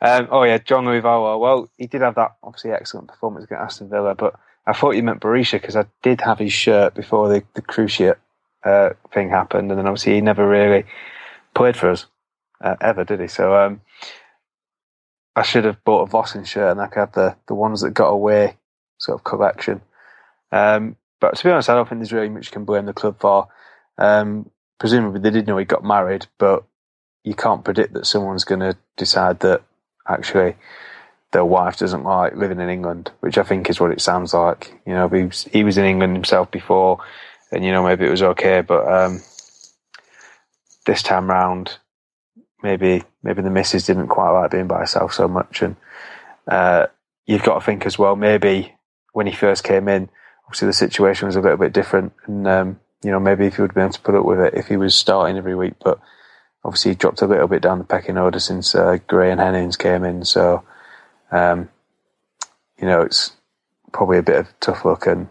Um, oh yeah, Jean-Louis Well, he did have that obviously excellent performance against Aston Villa, but I thought you meant Berisha because I did have his shirt before the the cruciate uh, thing happened, and then obviously he never really played for us uh, ever, did he? So um, I should have bought a Vossen shirt and I could have the, the ones that got away sort of collection. Um, but to be honest, I don't think there's really much you can blame the club for. Um, presumably they did know he got married, but you can't predict that someone's going to decide that actually their wife doesn't like living in England, which I think is what it sounds like. You know, he was, he was in England himself before, and you know maybe it was okay, but um, this time round, maybe maybe the missus didn't quite like being by herself so much, and uh, you've got to think as well. Maybe when he first came in, obviously the situation was a little bit different, and um, you know maybe if he would be able to put up with it if he was starting every week, but obviously he dropped a little bit down the pecking order since uh, Gray and Hennings came in. So um, you know it's probably a bit of tough luck and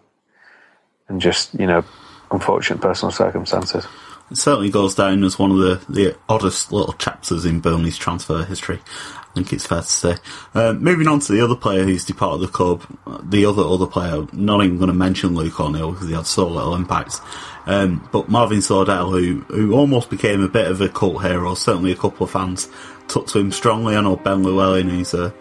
and just you know unfortunate personal circumstances. It certainly goes down as one of the, the oddest little chapters in Burnley's transfer history. I think it's fair to say. Uh, moving on to the other player who's departed the club, the other other player, not even going to mention Luke O'Neill because he had so little impact. Um, but Marvin Sordell, who who almost became a bit of a cult hero, certainly a couple of fans took to him strongly. I know Ben Llewellyn, who's a,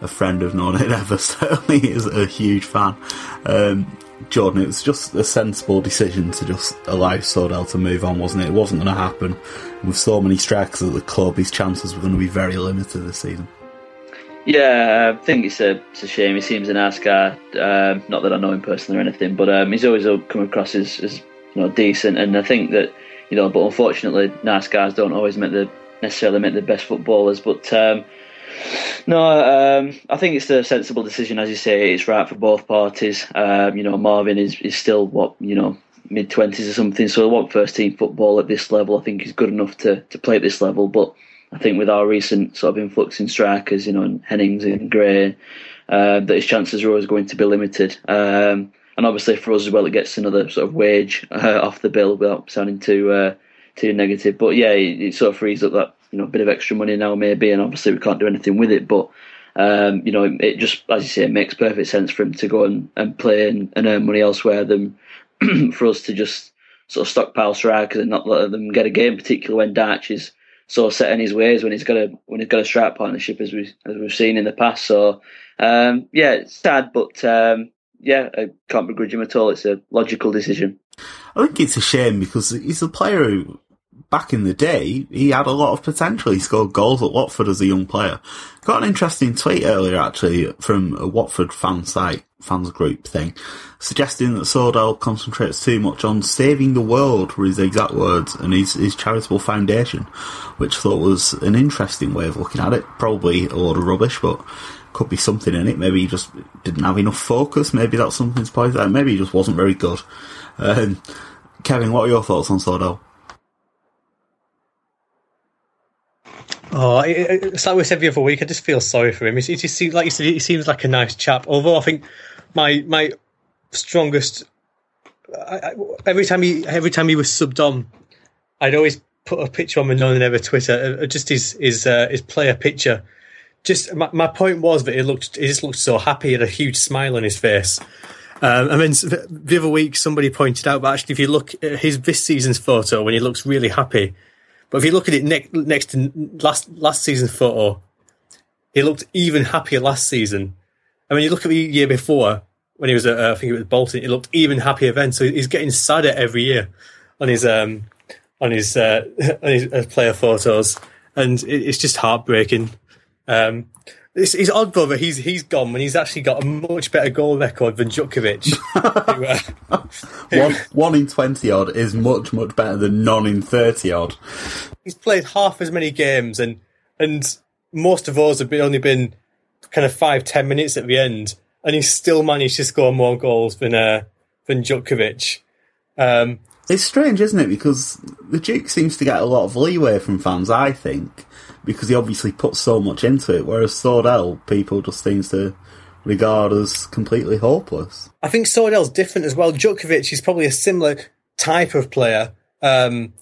a friend of known it ever, certainly is a huge fan. Um, Jordan, it was just a sensible decision to just allow Sordell to move on, wasn't it? It wasn't going to happen. With so many strikers at the club, his chances were going to be very limited this season. Yeah, I think it's a, it's a shame. He seems a nice guy. Um, not that I know him personally or anything, but um, he's always come across as, as you know decent. And I think that you know, but unfortunately, nice guys don't always make the necessarily make the best footballers. But um, no, um, I think it's a sensible decision, as you say. It's right for both parties. Um, you know, Marvin is, is still what you know mid twenties or something, so I want first team football at this level. I think he's good enough to to play at this level. But I think with our recent sort of influx in strikers, you know, and Hennings and Gray, uh, that his chances are always going to be limited. Um, and obviously for us as well, it gets another sort of wage uh, off the bill without sounding too uh, too negative. But yeah, it, it sort of frees up that you know a bit of extra money now maybe, and obviously we can't do anything with it, but. Um, you know, it just, as you say, it makes perfect sense for him to go and, and play and, and earn money elsewhere than for us to just sort of stockpile strikers and not let them get a game, particularly when Dyche is so set in his ways when he's got a when he's got a strike partnership as we as we've seen in the past. So um, yeah, it's sad, but um, yeah, I can't begrudge him at all. It's a logical decision. I think it's a shame because he's a player who back in the day, he had a lot of potential. He scored goals at Watford as a young player. Got an interesting tweet earlier actually from a Watford fan site, fans group thing, suggesting that Sordell concentrates too much on saving the world, were his exact words, and his, his charitable foundation, which I thought was an interesting way of looking at it. Probably a lot of rubbish, but could be something in it. Maybe he just didn't have enough focus. Maybe that's something to point out. Maybe he just wasn't very good. Um, Kevin, what are your thoughts on Sordell? Oh, it's like we said the other week. I just feel sorry for him. He just seems like you said. He seems like a nice chap. Although I think my my strongest I, I, every time he every time he was subbed on, I'd always put a picture on my non ever Twitter, uh, just his his uh, his player picture, just my, my point was that he looked he just looked so happy. Had a huge smile on his face. Um, I mean, the other week somebody pointed out, but actually, if you look at his this season's photo when he looks really happy, but if you look at it next next to last last season's photo, he looked even happier last season. I mean, you look at the year before when he was at uh, I think it was Bolton, he looked even happier then. So he's getting sadder every year on his um on his uh, on his uh, player photos, and it, it's just heartbreaking. Um, it's, it's odd brother. he's he's gone when he's actually got a much better goal record than who, uh, one, one in twenty odd is much much better than none in thirty odd. He's played half as many games, and and most of those have been, only been kind of five ten minutes at the end, and he's still managed to score more goals than uh, than Jutkiewicz. Um, it's strange, isn't it? Because the Duke seems to get a lot of leeway from fans. I think because he obviously puts so much into it, whereas Sordell, people just seems to regard as completely hopeless. I think Sordell's different as well. Jutkiewicz is probably a similar type of player um,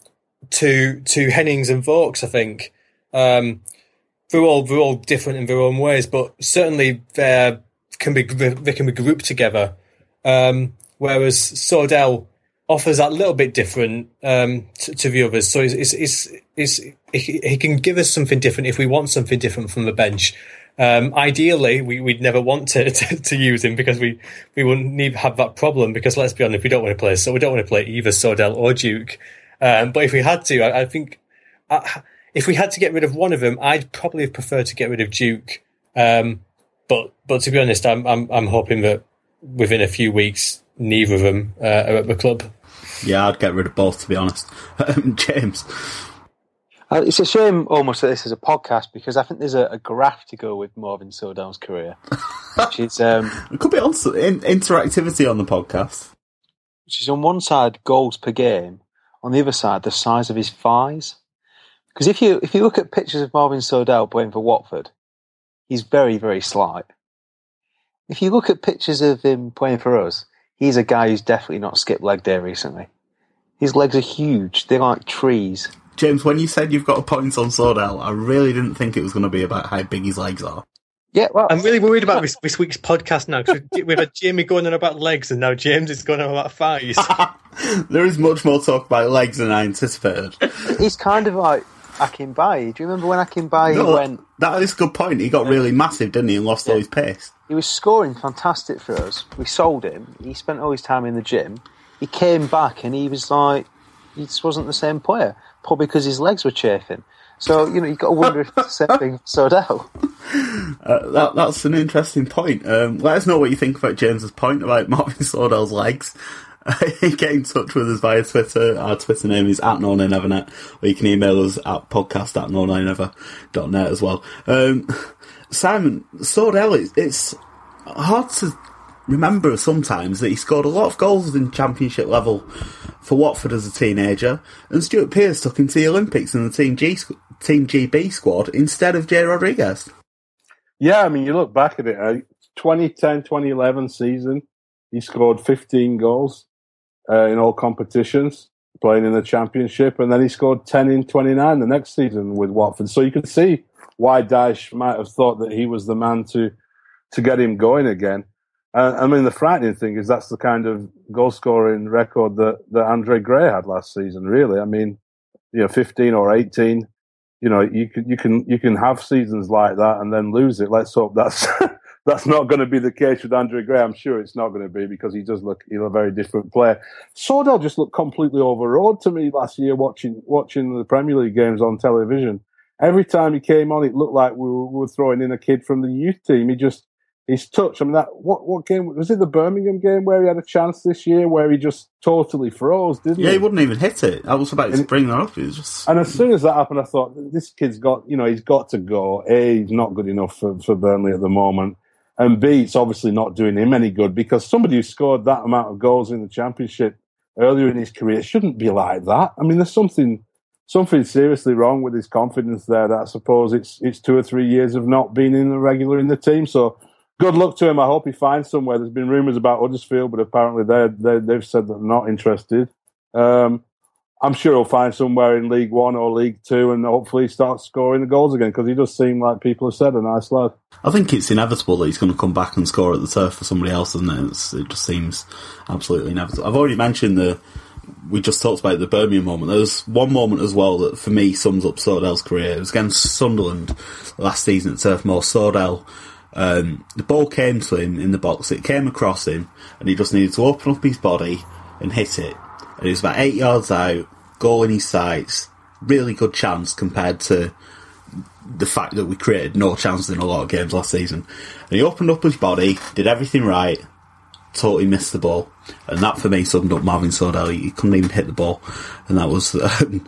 to to Hennings and Vokes. I think um, they're all they're all different in their own ways, but certainly they can be they can be grouped together. Um, whereas Sordell offers that little bit different um, to, to, the others. So it's, it's, it's, he, can give us something different if we want something different from the bench. Um, ideally, we, would never want to, to, to, use him because we, we wouldn't need have that problem. Because let's be honest, we don't want to play. So we don't want to play either Sordell or Duke. Um, but if we had to, I, I think I, if we had to get rid of one of them, I'd probably prefer to get rid of Duke. Um, but but to be honest, I'm I'm, I'm hoping that within a few weeks neither of them uh, are at the club. Yeah, I'd get rid of both, to be honest. Um, James. Uh, it's a shame almost that this is a podcast because I think there's a, a graph to go with Marvin Sordell's career, which is um, it could be also in, interactivity on the podcast. Which is on one side goals per game, on the other side the size of his thighs. Because if you if you look at pictures of Marvin Sordell playing for Watford, he's very very slight. If you look at pictures of him playing for us, he's a guy who's definitely not skipped leg day recently. His legs are huge; they're like trees. James, when you said you've got a point on Sordell, I really didn't think it was going to be about how big his legs are. Yeah, well, I'm really worried about this, this week's podcast now because we've had Jamie going on about legs and now James is going on about thighs. there is much more talk about legs than I anticipated. He's kind of like Akinbiyi. Do you remember when Akinbiyi no, went? That is a good point. He got really massive, didn't he, and lost yeah. all his pace. He was scoring fantastic for us. We sold him. He spent all his time in the gym. He came back and he was like, he just wasn't the same player. Probably because his legs were chafing. So you know, you've got to wonder if the same thing. Uh, that, that's an interesting point. Um, let us know what you think about James's point about Marvin Sordell's legs. get in touch with us via Twitter. Our Twitter name is at no or you can email us at podcast at no net as well. Um, Simon, it's, it's hard to remember sometimes that he scored a lot of goals in championship level for Watford as a teenager, and Stuart Pearce took him to the Olympics in the Team G Team GB squad instead of Jay Rodriguez. Yeah, I mean, you look back at it, uh, 2010 2011 season, he scored 15 goals uh, in all competitions, playing in the Championship, and then he scored 10 in 29 the next season with Watford. So you can see why Dyche might have thought that he was the man to to get him going again. Uh, I mean, the frightening thing is that's the kind of goal scoring record that, that Andre Gray had last season. Really, I mean, you know, 15 or 18. You know, you can you can you can have seasons like that and then lose it. Let's hope that's that's not going to be the case with Andre Gray. I'm sure it's not going to be because he does look he's a very different player. Sordell just looked completely overawed to me last year watching watching the Premier League games on television. Every time he came on, it looked like we were, we were throwing in a kid from the youth team. He just his touch. I mean, that what what game was it? The Birmingham game where he had a chance this year, where he just totally froze, didn't yeah, he? he wouldn't even hit it. I was about to bring that up. just... And as soon as that happened, I thought this kid's got, you know, he's got to go. A, he's not good enough for, for Burnley at the moment and B, it's obviously not doing him any good because somebody who scored that amount of goals in the championship earlier in his career shouldn't be like that. I mean, there's something something seriously wrong with his confidence there. That I suppose it's it's two or three years of not being in the regular in the team. So good luck to him. I hope he finds somewhere. There's been rumours about Huddersfield, but apparently they they they've said they're not interested. Um, I'm sure he'll find somewhere in League One or League Two and hopefully start scoring the goals again because he does seem like people have said a nice lad. I think it's inevitable that he's going to come back and score at the turf for somebody else, and it? it just seems absolutely inevitable. I've already mentioned the. We just talked about the Birmingham moment. There's one moment as well that for me sums up Sordell's career. It was against Sunderland last season at Turf Moor. Sordell, um, the ball came to him in the box. It came across him, and he just needed to open up his body and hit it. And it was about eight yards out goal in his sights, really good chance compared to the fact that we created no chances in a lot of games last season. And he opened up his body, did everything right, totally missed the ball. And that for me summed up Marvin Sordell. He couldn't even hit the ball. And that was, um,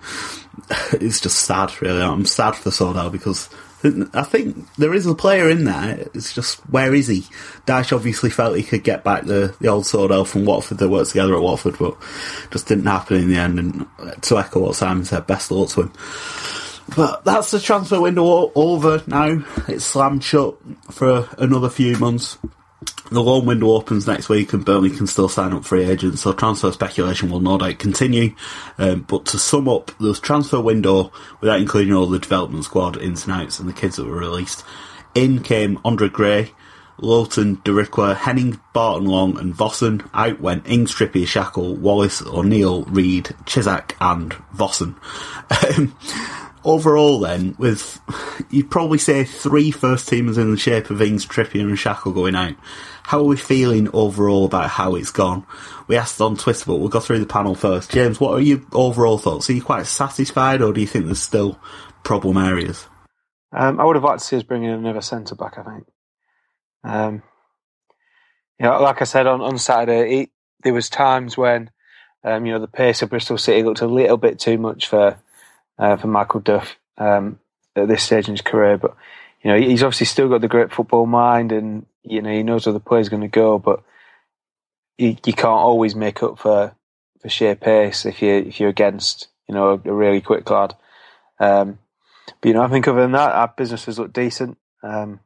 it's just sad really. I'm sad for Sordell because I think there is a player in there. It's just where is he? Dyche obviously felt he could get back the, the old Sordell from Watford. that worked together at Watford, but just didn't happen in the end. And to echo what Simon said, best luck to him. But that's the transfer window over now. It's slammed shut for another few months. The loan window opens next week and Burnley can still sign up free agents, so transfer speculation will no doubt continue. Um, but to sum up, the transfer window, without including all the development squad ins and outs and the kids that were released, in came Andre Gray, Lowton, Darikwa, Henning, Barton Long and Vossen. Out went Ings, Trippier, Shackell, Wallace, O'Neill, Reed, Cisak and Vossen. Um, overall, then, with you'd probably say three first teamers in the shape of Ings, Trippier, and Shackell going out. How are we feeling overall about how it's gone? We asked on Twitter, but we'll go through the panel first. James, what are your overall thoughts? Are you quite satisfied, or do you think there's still problem areas? Um, I would have liked to see us bring in another centre back. I think. Um, you know, like I said on on Saturday, it, there was times when um, you know the pace of Bristol City looked a little bit too much for uh, for Michael Duff um, at this stage in his career. But you know, he's obviously still got the great football mind, and you know, he knows where the play's going to go. But you, you can't always make up for for sheer pace if you if you're against you know a, a really quick lad. Um, but you know, I think other than that, our business has looked decent. Um,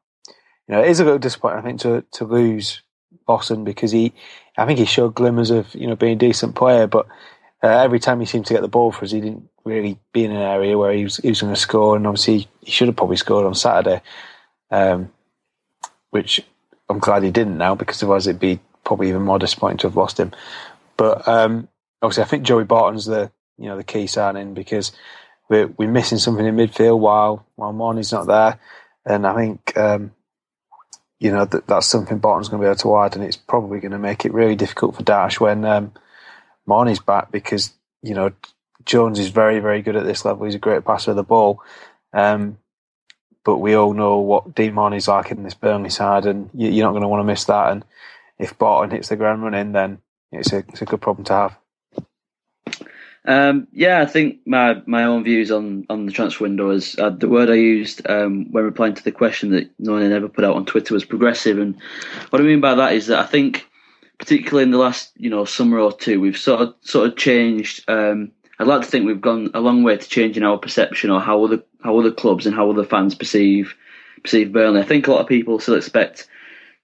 you know, it is a little disappointing, I think, to to lose Vossen because he, I think he showed glimmers of you know being a decent player, but uh, every time he seemed to get the ball for us, he didn't really be in an area where he was, he was going to score. And obviously, he should have probably scored on Saturday, um, which I'm glad he didn't now because otherwise it'd be probably even more disappointing to have lost him. But um, obviously, I think Joey Barton's the you know the key signing because we're we're missing something in midfield while while Marney's not there, and I think. Um, you know that that's something Barton's going to be able to add, and it's probably going to make it really difficult for Dyche when um, Marney's back because you know Jones is very very good at this level. He's a great passer of the ball, um, but we all know what Dean Marney's like in this Burnley side, and you, are not going to want to miss that. And if Barton hits the ground running, then it's a it's a good problem to have. Um, yeah, I think my, my own views on, on the transfer window is uh, the word I used um, when replying to the question that no one had ever put out on Twitter was progressive. And what I mean by that is that I think particularly in the last you know summer or two, we've sort of sort of changed. Um, I'd like to think we've gone a long way to changing our perception or how other how other clubs and how other fans perceive perceive Burnley. I think a lot of people still expect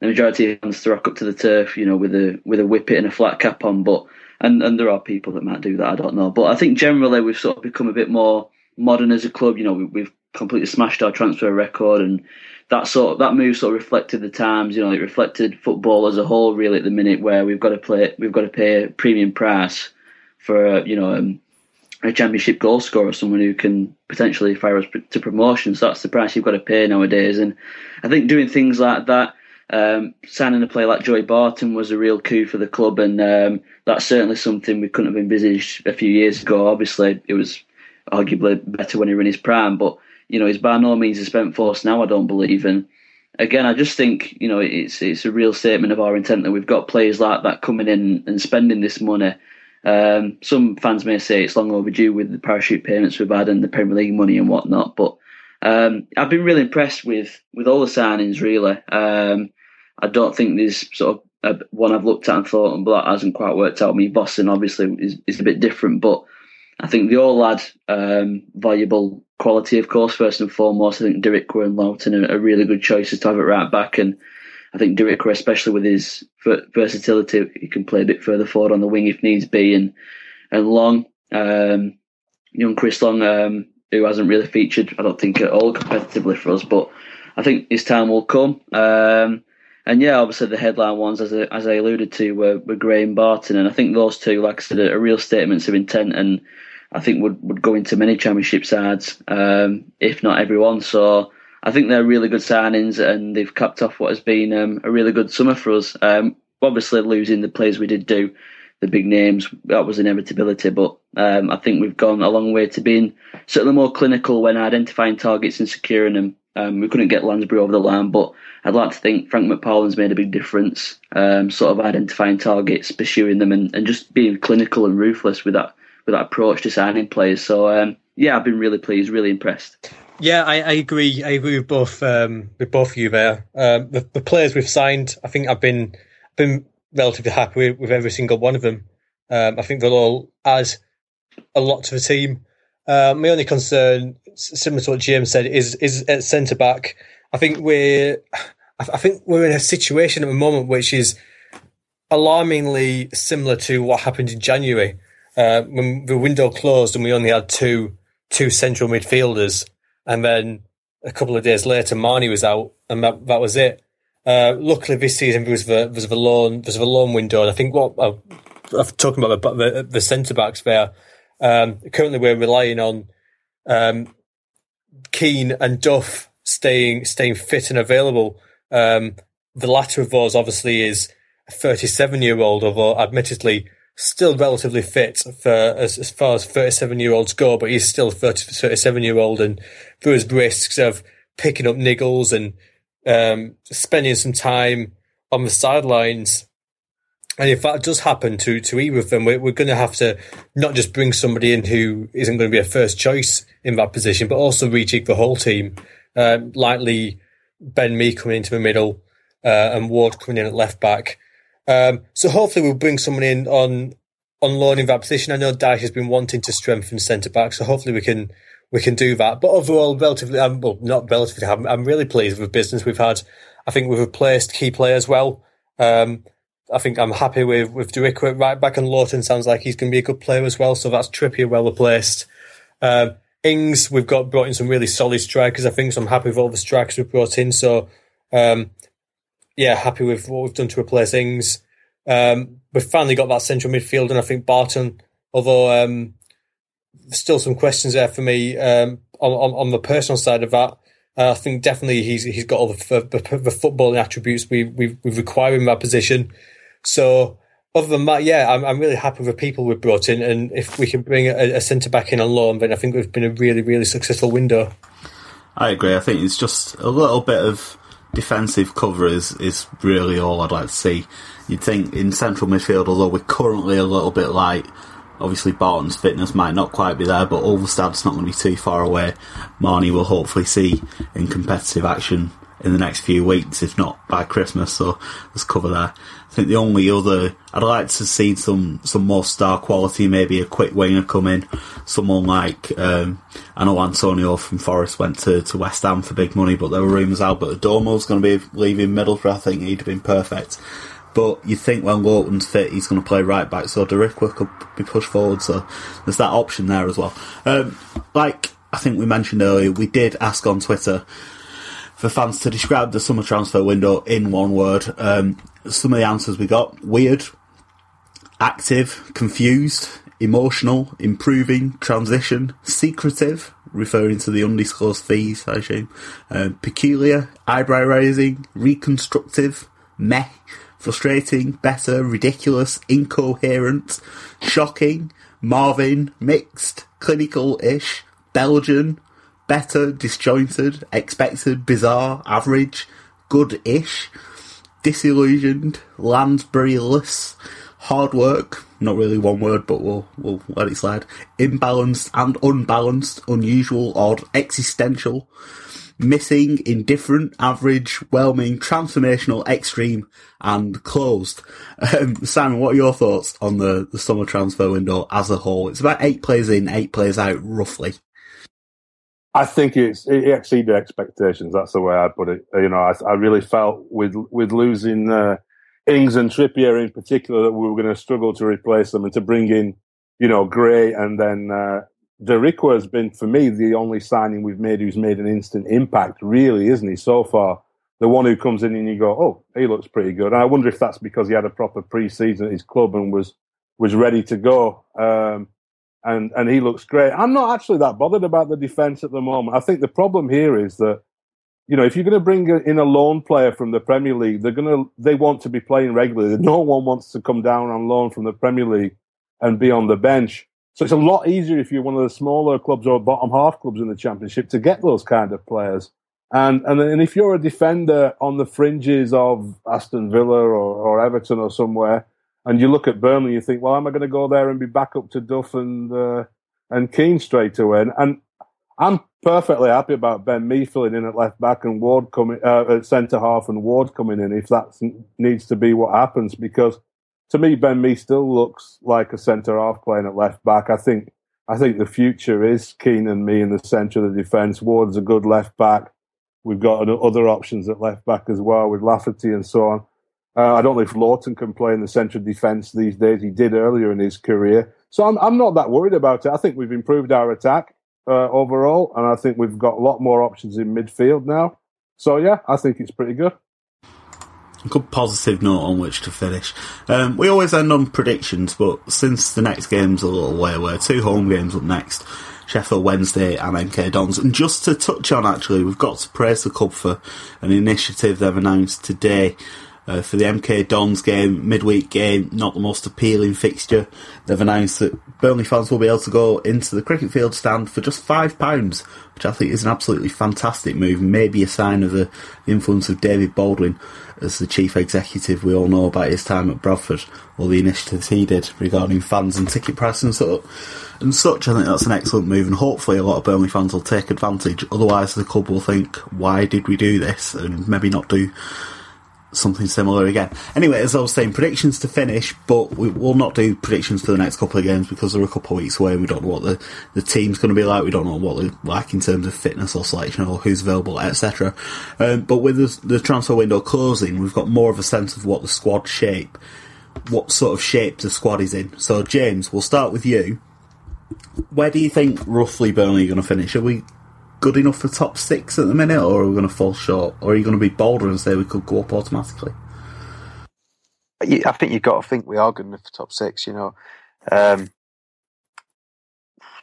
the majority of fans to rock up to the turf, you know, with a with a whippet and a flat cap on, but and and there are people that might do that. I don't know, but I think generally we've sort of become a bit more modern as a club. You know, we, have completely smashed our transfer record and that sort of, that move sort of reflected the times. You know, it reflected football as a whole. Really, at the minute where we've got to play, we've got to pay a premium price for you know um, a championship goal scorer, someone who can potentially fire us to promotion. So that's the price you've got to pay nowadays. And I think doing things like that. Um, signing a player like Joey Barton was a real coup for the club, and um, that's certainly something we couldn't have envisaged a few years ago. Obviously, it was arguably better when he was in his prime, but you know, he's by no means a spent force now. I don't believe, and again, I just think you know it's it's a real statement of our intent that we've got players like that coming in and spending this money. Um, some fans may say it's long overdue with the parachute payments we've had and the Premier League money and whatnot, but um, I've been really impressed with with all the signings. Really, um, I don't think there's sort of a, one I've looked at and thought, but that hasn't quite worked out. I mean, Vossen obviously is, is a bit different, but I think they all had um, valuable quality, of course, first and foremost. I think Darikwa and Lowton are, are really good choices to have it right back. And I think Darikwa, especially with his versatility, he can play a bit further forward on the wing if needs be. And and Long, Um, young Chris Long, um, who hasn't really featured, I don't think, at all competitively for us, but I think his time will come. Um, and yeah, obviously the headline ones, as I, as I alluded to, were, were Gray and Barton, and I think those two, like I said, are, real statements of intent, and I think would, would go into many championship sides, um, if not everyone. So I think they're really good signings, and they've capped off what has been um, a really good summer for us. Um, obviously, losing the players we did do, the big names, that was inevitability. But um, I think we've gone a long way to being certainly more clinical when identifying targets and securing them. Um, we couldn't get Lansbury over the line, but I'd like to think Frank McParland's made a big difference, um, sort of identifying targets, pursuing them, and, and just being clinical and ruthless with that with that approach to signing players. So um, yeah, I've been really pleased, really impressed. Yeah, I, I agree. I agree with both um, with both of you there. Um, the, the, players we've signed, I think I've been been relatively happy with, with every single one of them. Um, I think they'll all add a lot to the team. Uh, my only concern, similar to what James said, is is at centre back. I think we're I think we're in a situation at the moment which is alarmingly similar to what happened in January uh, when the window closed and we only had two two central midfielders, and then a couple of days later, Marney was out, and that that was it. Uh, luckily, this season there was the there was the loan was the loan window, and I think what uh, I'm talking about the the, the centre backs there. Um, currently, we're relying on um, Keane and Duff staying staying fit and available. Um, the latter of those obviously is a 37 year old, although admittedly still relatively fit for as, as far as 37 year olds go, but he's still 30, 37 year old and through his risks of picking up niggles and um, spending some time on the sidelines. And if that does happen to, to either of them, we're, we're going to have to not just bring somebody in who isn't going to be a first choice in that position, but also rejig the whole team. Um, likely Ben Mee coming into the middle uh, and Ward coming in at left back. Um, so hopefully we'll bring someone in on on loan in that position. I know Dyche has been wanting to strengthen centre back, so hopefully we can we can do that. But overall, relatively, um, well, not relatively, I'm, I'm really pleased with the business we've had. I think we've replaced key players well. Um, I think I'm happy with with Darikwa right back, and Lowton sounds like he's going to be a good player as well. So that's Trippier well replaced. Um, Ings, we've got brought in some really solid strikers. I think so. I'm happy with all the strikers we've brought in. So, um, yeah, happy with what we've done to replace Ings. Um, we've finally got that central midfield, and I think Barton, although um, still some questions there for me um, on, on, on the personal side of that. Uh, I think definitely he's he's got all the, the, the footballing attributes we, we we require in that position. So other than that, yeah, I'm, I'm really happy with the people we've brought in, and if we can bring a, a centre back in on loan, then I think we've been a really really successful window. I agree. I think it's just a little bit of defensive cover is is really all I'd like to see. You'd think in central midfield, although we're currently a little bit light, obviously Barton's fitness might not quite be there, but Ulvestad's not going to be too far away. Marney will hopefully see in competitive action in the next few weeks, if not by Christmas. So let's cover there. I think the only other I'd like to see some some more star quality, maybe a quick winger come in, someone like um, I know Antonio from Forest went to, to West Ham for big money, but there were rumours out. Albert Adomah's going to be leaving Middlesbrough. I think he'd have been perfect. But you think when Lowton's fit, he's going to play right back, so Darikwa could be pushed forward. So there's that option there as well. Um, like I think we mentioned earlier, we did ask on Twitter for fans to describe the summer transfer window in one word. Um, some of the answers we got weird, active, confused, emotional, improving, transition, secretive, referring to the undisclosed fees, I assume, um, peculiar, eyebrow raising, reconstructive, meh, frustrating, better, ridiculous, incoherent, shocking, Marvin, mixed, clinical ish, Belgian, better, disjointed, expected, bizarre, average, good ish, disillusioned, Lansbury-less, hard work, not really one word, but we'll, we'll let it slide, imbalanced and unbalanced, unusual, odd, existential, missing, indifferent, average, whelming, transformational, extreme, and closed. Um, Simon, what are your thoughts on the, the summer transfer window as a whole? It's about eight players in, eight players out, roughly. I think it's it exceeded expectations. That's the way I put it. You know, I, I really felt with with losing uh, Ings and Trippier in particular that we were going to struggle to replace them and to bring in you know, Gray And then uh, Darikwa has been, for me, the only signing we've made who's made an instant impact, really, isn't he, so far? The one who comes in and you go, oh, he looks pretty good. And I wonder if that's because he had a proper pre-season at his club and was was ready to go. Um, and and he looks great. I'm not actually that bothered about the defense at the moment. I think the problem here is that you know if you're going to bring in a loan player from the Premier League, they're going to they want to be playing regularly. No one wants to come down on loan from the Premier League and be on the bench. So it's a lot easier if you're one of the smaller clubs or bottom half clubs in the Championship to get those kind of players. And and and if you're a defender on the fringes of Aston Villa or, or Everton or somewhere, and you look at Burnley, you think, well, am I going to go there and be back up to Duff and uh, and Keane straight away? And, and, I'm perfectly happy about Ben Mee filling in at left back and Ward coming uh, at centre half and Ward coming in if that needs to be what happens because to me, Ben Mee still looks like a centre half playing at left back. I think I think the future is Keane and me in the centre of the defence. Ward's a good left back. We've got other options at left back as well with Lafferty and so on. Uh, I don't know if Lowton can play in the central defence these days. He did earlier in his career. So I'm, I'm not that worried about it. I think we've improved our attack uh, overall, and I think we've got a lot more options in midfield now. So yeah, I think it's pretty good A good positive note on which to finish. Um, we always end on predictions, but since the next game's a little way away, two home games up next. Sheffield Wednesday and MK Dons. And just to touch on, actually, we've got to praise the club for an initiative they've announced today uh, for the MK Dons game, midweek game, not the most appealing fixture. They've announced that Burnley fans will be able to go into the cricket field stand for just £5, which I think is an absolutely fantastic move, maybe a sign of the, influence of David Baldwin as the chief executive. We all know about his time at Bradford, all the initiatives he did regarding fans and ticket pricing and so and such. I think that's an excellent move, and hopefully a lot of Burnley fans will take advantage. Otherwise, the club will think, "Why did we do this?" and maybe not do something similar again. Anyway, as I was saying, predictions to finish, but we will not do predictions for the next couple of games because they're a couple of weeks away and we don't know what the, the team's going to be like. We don't know what they're like in terms of fitness or selection or who's available, etc. Um, but with the, the transfer window closing, we've got more of a sense of what the squad shape, what sort of shape the squad is in. So, James, we'll start with you. Where do you think roughly Burnley are going to finish? Are we good enough for top six at the minute, or are we going to fall short? Or are you going to be bolder and say we could go up automatically? I think you've got to think we are good enough for top six. You know, um,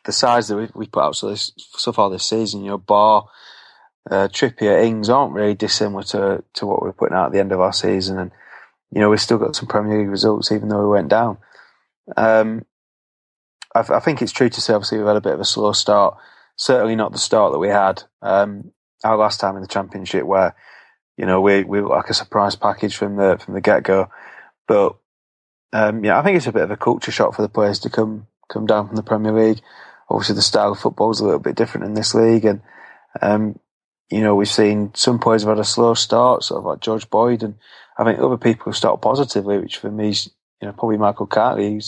the size that we, we put out so, this, so far this season, you know, Bar, uh, Trippier, Ings aren't really dissimilar to to what we are putting out at the end of our season, and you know we've still got some Premier League results even though we went down. Um, I, I think it's true to say obviously we've had a bit of a slow start certainly not the start that we had um, our last time in the championship, where you know we we like a surprise package from the from the get go. But um, yeah, I think it's a bit of a culture shock for the players to come come down from the Premier League. Obviously, the style of football is a little bit different in this league, and um, you know we've seen some players have had a slow start, sort of like George Boyd, and I think other people have started positively, which for me is you know probably Michael Kightly,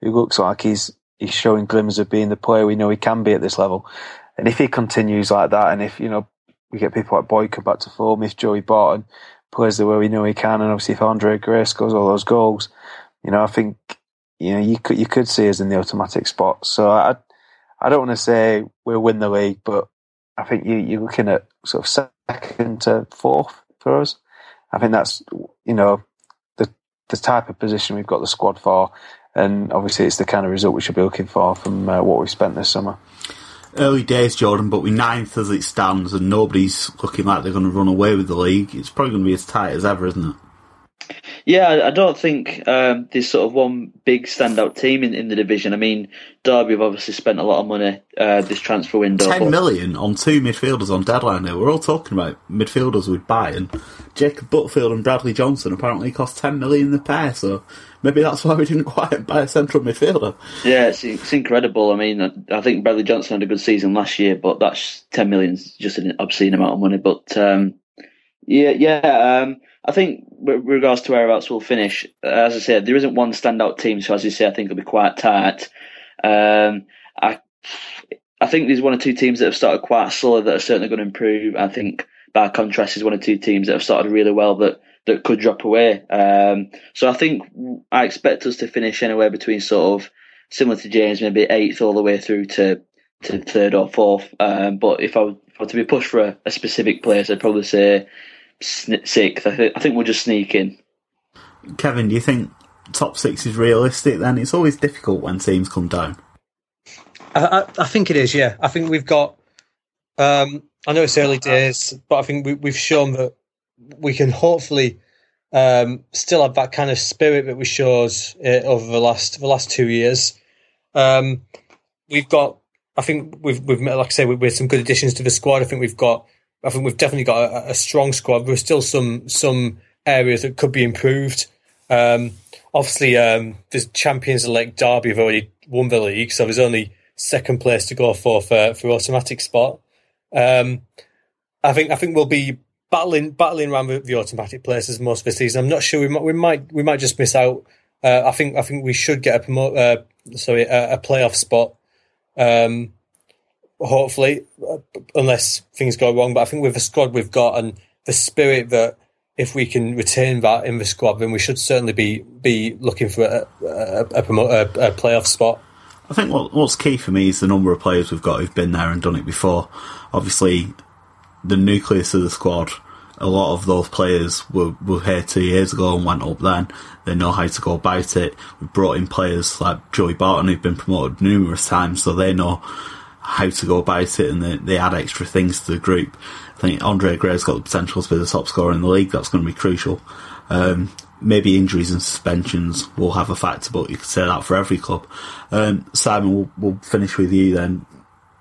who looks like he's he's showing glimmers of being the player we know he can be at this level. And if he continues like that, and if you know we get people like Boyd come back to form, if Joey Barton plays the way we know he can, and obviously if Andre Gray scores all those goals, you know I think you know you could you could see us in the automatic spot. So I I don't want to say we'll win the league, but I think you you're looking at sort of second to fourth for us. I think that's you know the the type of position we've got the squad for and obviously it's the kind of result we should be looking for from uh, what we've spent this summer. Early days, Jordan, but we're ninth as it stands, and nobody's looking like they're going to run away with the league. It's probably going to be as tight as ever, isn't it? Yeah, I don't think um, there's sort of one big standout team in, in the division. I mean, Derby have obviously spent a lot of money uh, this transfer window. Ten million on two midfielders on deadline day. We're all talking about midfielders we'd buy, and Jacob Butterfield and Bradley Johnson apparently cost ten million the pair. So maybe that's why we didn't quite buy a central midfielder. Yeah, it's, it's incredible. I mean, I think Bradley Johnson had a good season last year, but that's ten million is just an obscene amount of money. But um, yeah, yeah. Um, I think with regards to whereabouts we'll finish, as I said, there isn't one standout team. So as you say, I think it'll be quite tight. Um, I I think there's one or two teams that have started quite slow that are certainly going to improve. I think by contrast, there's one or two teams that have started really well that that could drop away. Um, so I think I expect us to finish anywhere between sort of similar to James, maybe eighth all the way through to to third or fourth. Um, but if I, were, to be pushed for a, a specific place, I'd probably say sixth. I, th- I think we'll just sneak in. Kevin, do you think top six is realistic? Then it's always difficult when teams come down. I, I, I think it is. Yeah, I think we've got. Um, I know it's early days, but I think we, we've shown that we can hopefully um, still have that kind of spirit that we showed uh, over the last the last two years. Um, we've got, I think we've we've met, like I say, we've made some good additions to the squad. I think we've got, I think we've definitely got a, a strong squad. There's still some some areas that could be improved. Um, obviously, um, the champions of Lake Derby have already won the league, so there's only second place to go for for, for automatic spot. Um, I think I think we'll be battling battling around the, the automatic places most of the season. I'm not sure we might we might we might just miss out. Uh, I think I think we should get a promote uh, sorry a, a, playoff spot. Um, hopefully, unless things go wrong. But I think with the squad we've got and the spirit that if we can retain that in the squad, then we should certainly be be looking for a a, a, promote, a, a playoff spot. I think what, what's key for me is the number of players we've got who've been there and done it before. Obviously, the nucleus of the squad, a lot of those players were, were here two years ago and went up then. They know how to go about it. We've brought in players like Joey Barton who've been promoted numerous times, so they know how to go about it and they, they add extra things to the group. I think Andre Gray's got the potential to be the top scorer in the league. That's going to be crucial. Um, maybe injuries and suspensions will have a factor, but you could say that for every club. Um, Simon, we'll, we'll, finish with you then.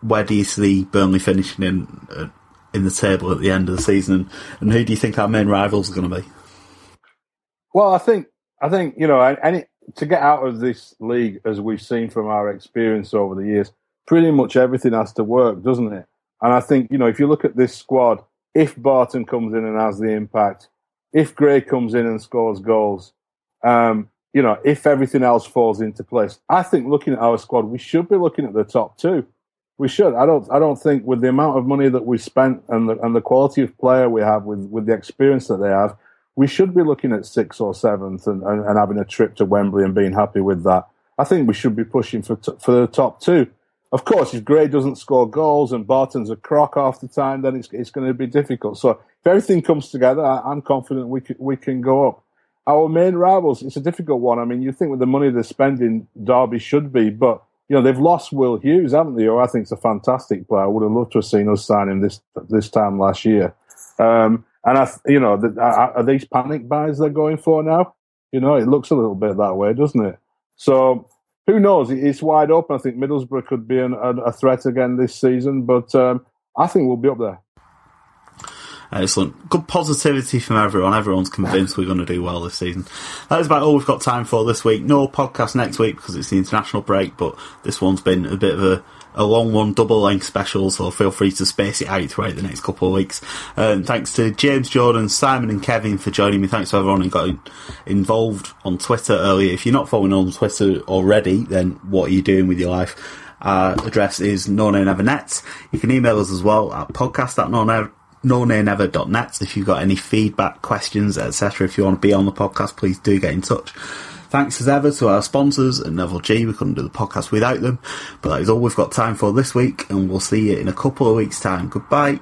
Where do you see Burnley finishing in uh, in the table at the end of the season, and, and who do you think our main rivals are going to be? Well, I think I think you know, any to get out of this league, as we've seen from our experience over the years, pretty much everything has to work, doesn't it? And I think you know, if you look at this squad, if Barton comes in and has the impact, if Gray comes in and scores goals, um, you know, if everything else falls into place, I think looking at our squad, we should be looking at the top two. We should. I don't. I don't think with the amount of money that we spent and the and the quality of player we have with with the experience that they have, we should be looking at sixth or seventh and, and, and having a trip to Wembley and being happy with that. I think we should be pushing for t- for the top two. Of course, if Gray doesn't score goals and Barton's a crock half the time, then it's it's going to be difficult. So if everything comes together, I, am confident we can, we can go up. Our main rivals, it's a difficult one. I mean, you think with the money they're spending, Derby should be, but you know, they've lost Will Hughes, haven't they? Who I think is a fantastic player. I would have loved to have seen us sign him this this time last year. Um, and I, you know, the, are, are, these panic buys they're going for now? You know, it looks a little bit that way, doesn't it? So who knows? It's wide open. I think Middlesbrough could be an, a, threat again this season, but um, I think we'll be up there. Excellent. Good positivity from everyone. Everyone's convinced we're going to do well this season. That is about all we've got time for this week. No podcast next week because it's the international break, but this one's been a bit of a, a long one, double length special, so feel free to space it out throughout the next couple of weeks. Um, thanks to James Jordan, Simon, and Kevin for joining me. Thanks to everyone who got involved on Twitter earlier. If you're not following on Twitter already, then what are you doing with your life? Our address is no never net. You can email us as well at podcast at nonaynever.net. If you've got any feedback, questions, etc., if you want to be on the podcast, please do get in touch. Thanks as ever to our sponsors at Neville G. We couldn't do the podcast without them, but that is all we've got time for this week, and we'll see you in a couple of weeks' time. Goodbye.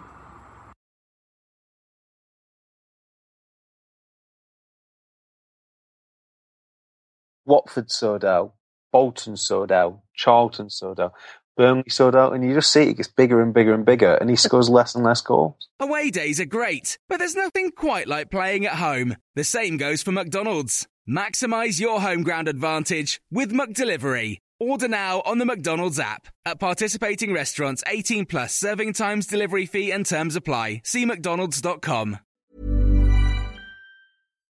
Watford out, Bolton out, Charlton out. Burnley sold out, and you just see it gets bigger and bigger and bigger, and he scores less and less goals. Away days are great, but there's nothing quite like playing at home. The same goes for McDonald's. Maximize your home ground advantage with McDelivery. Order now on the McDonald's app. At participating restaurants, 18 plus serving times, delivery fee, and terms apply. See McDonald's.com.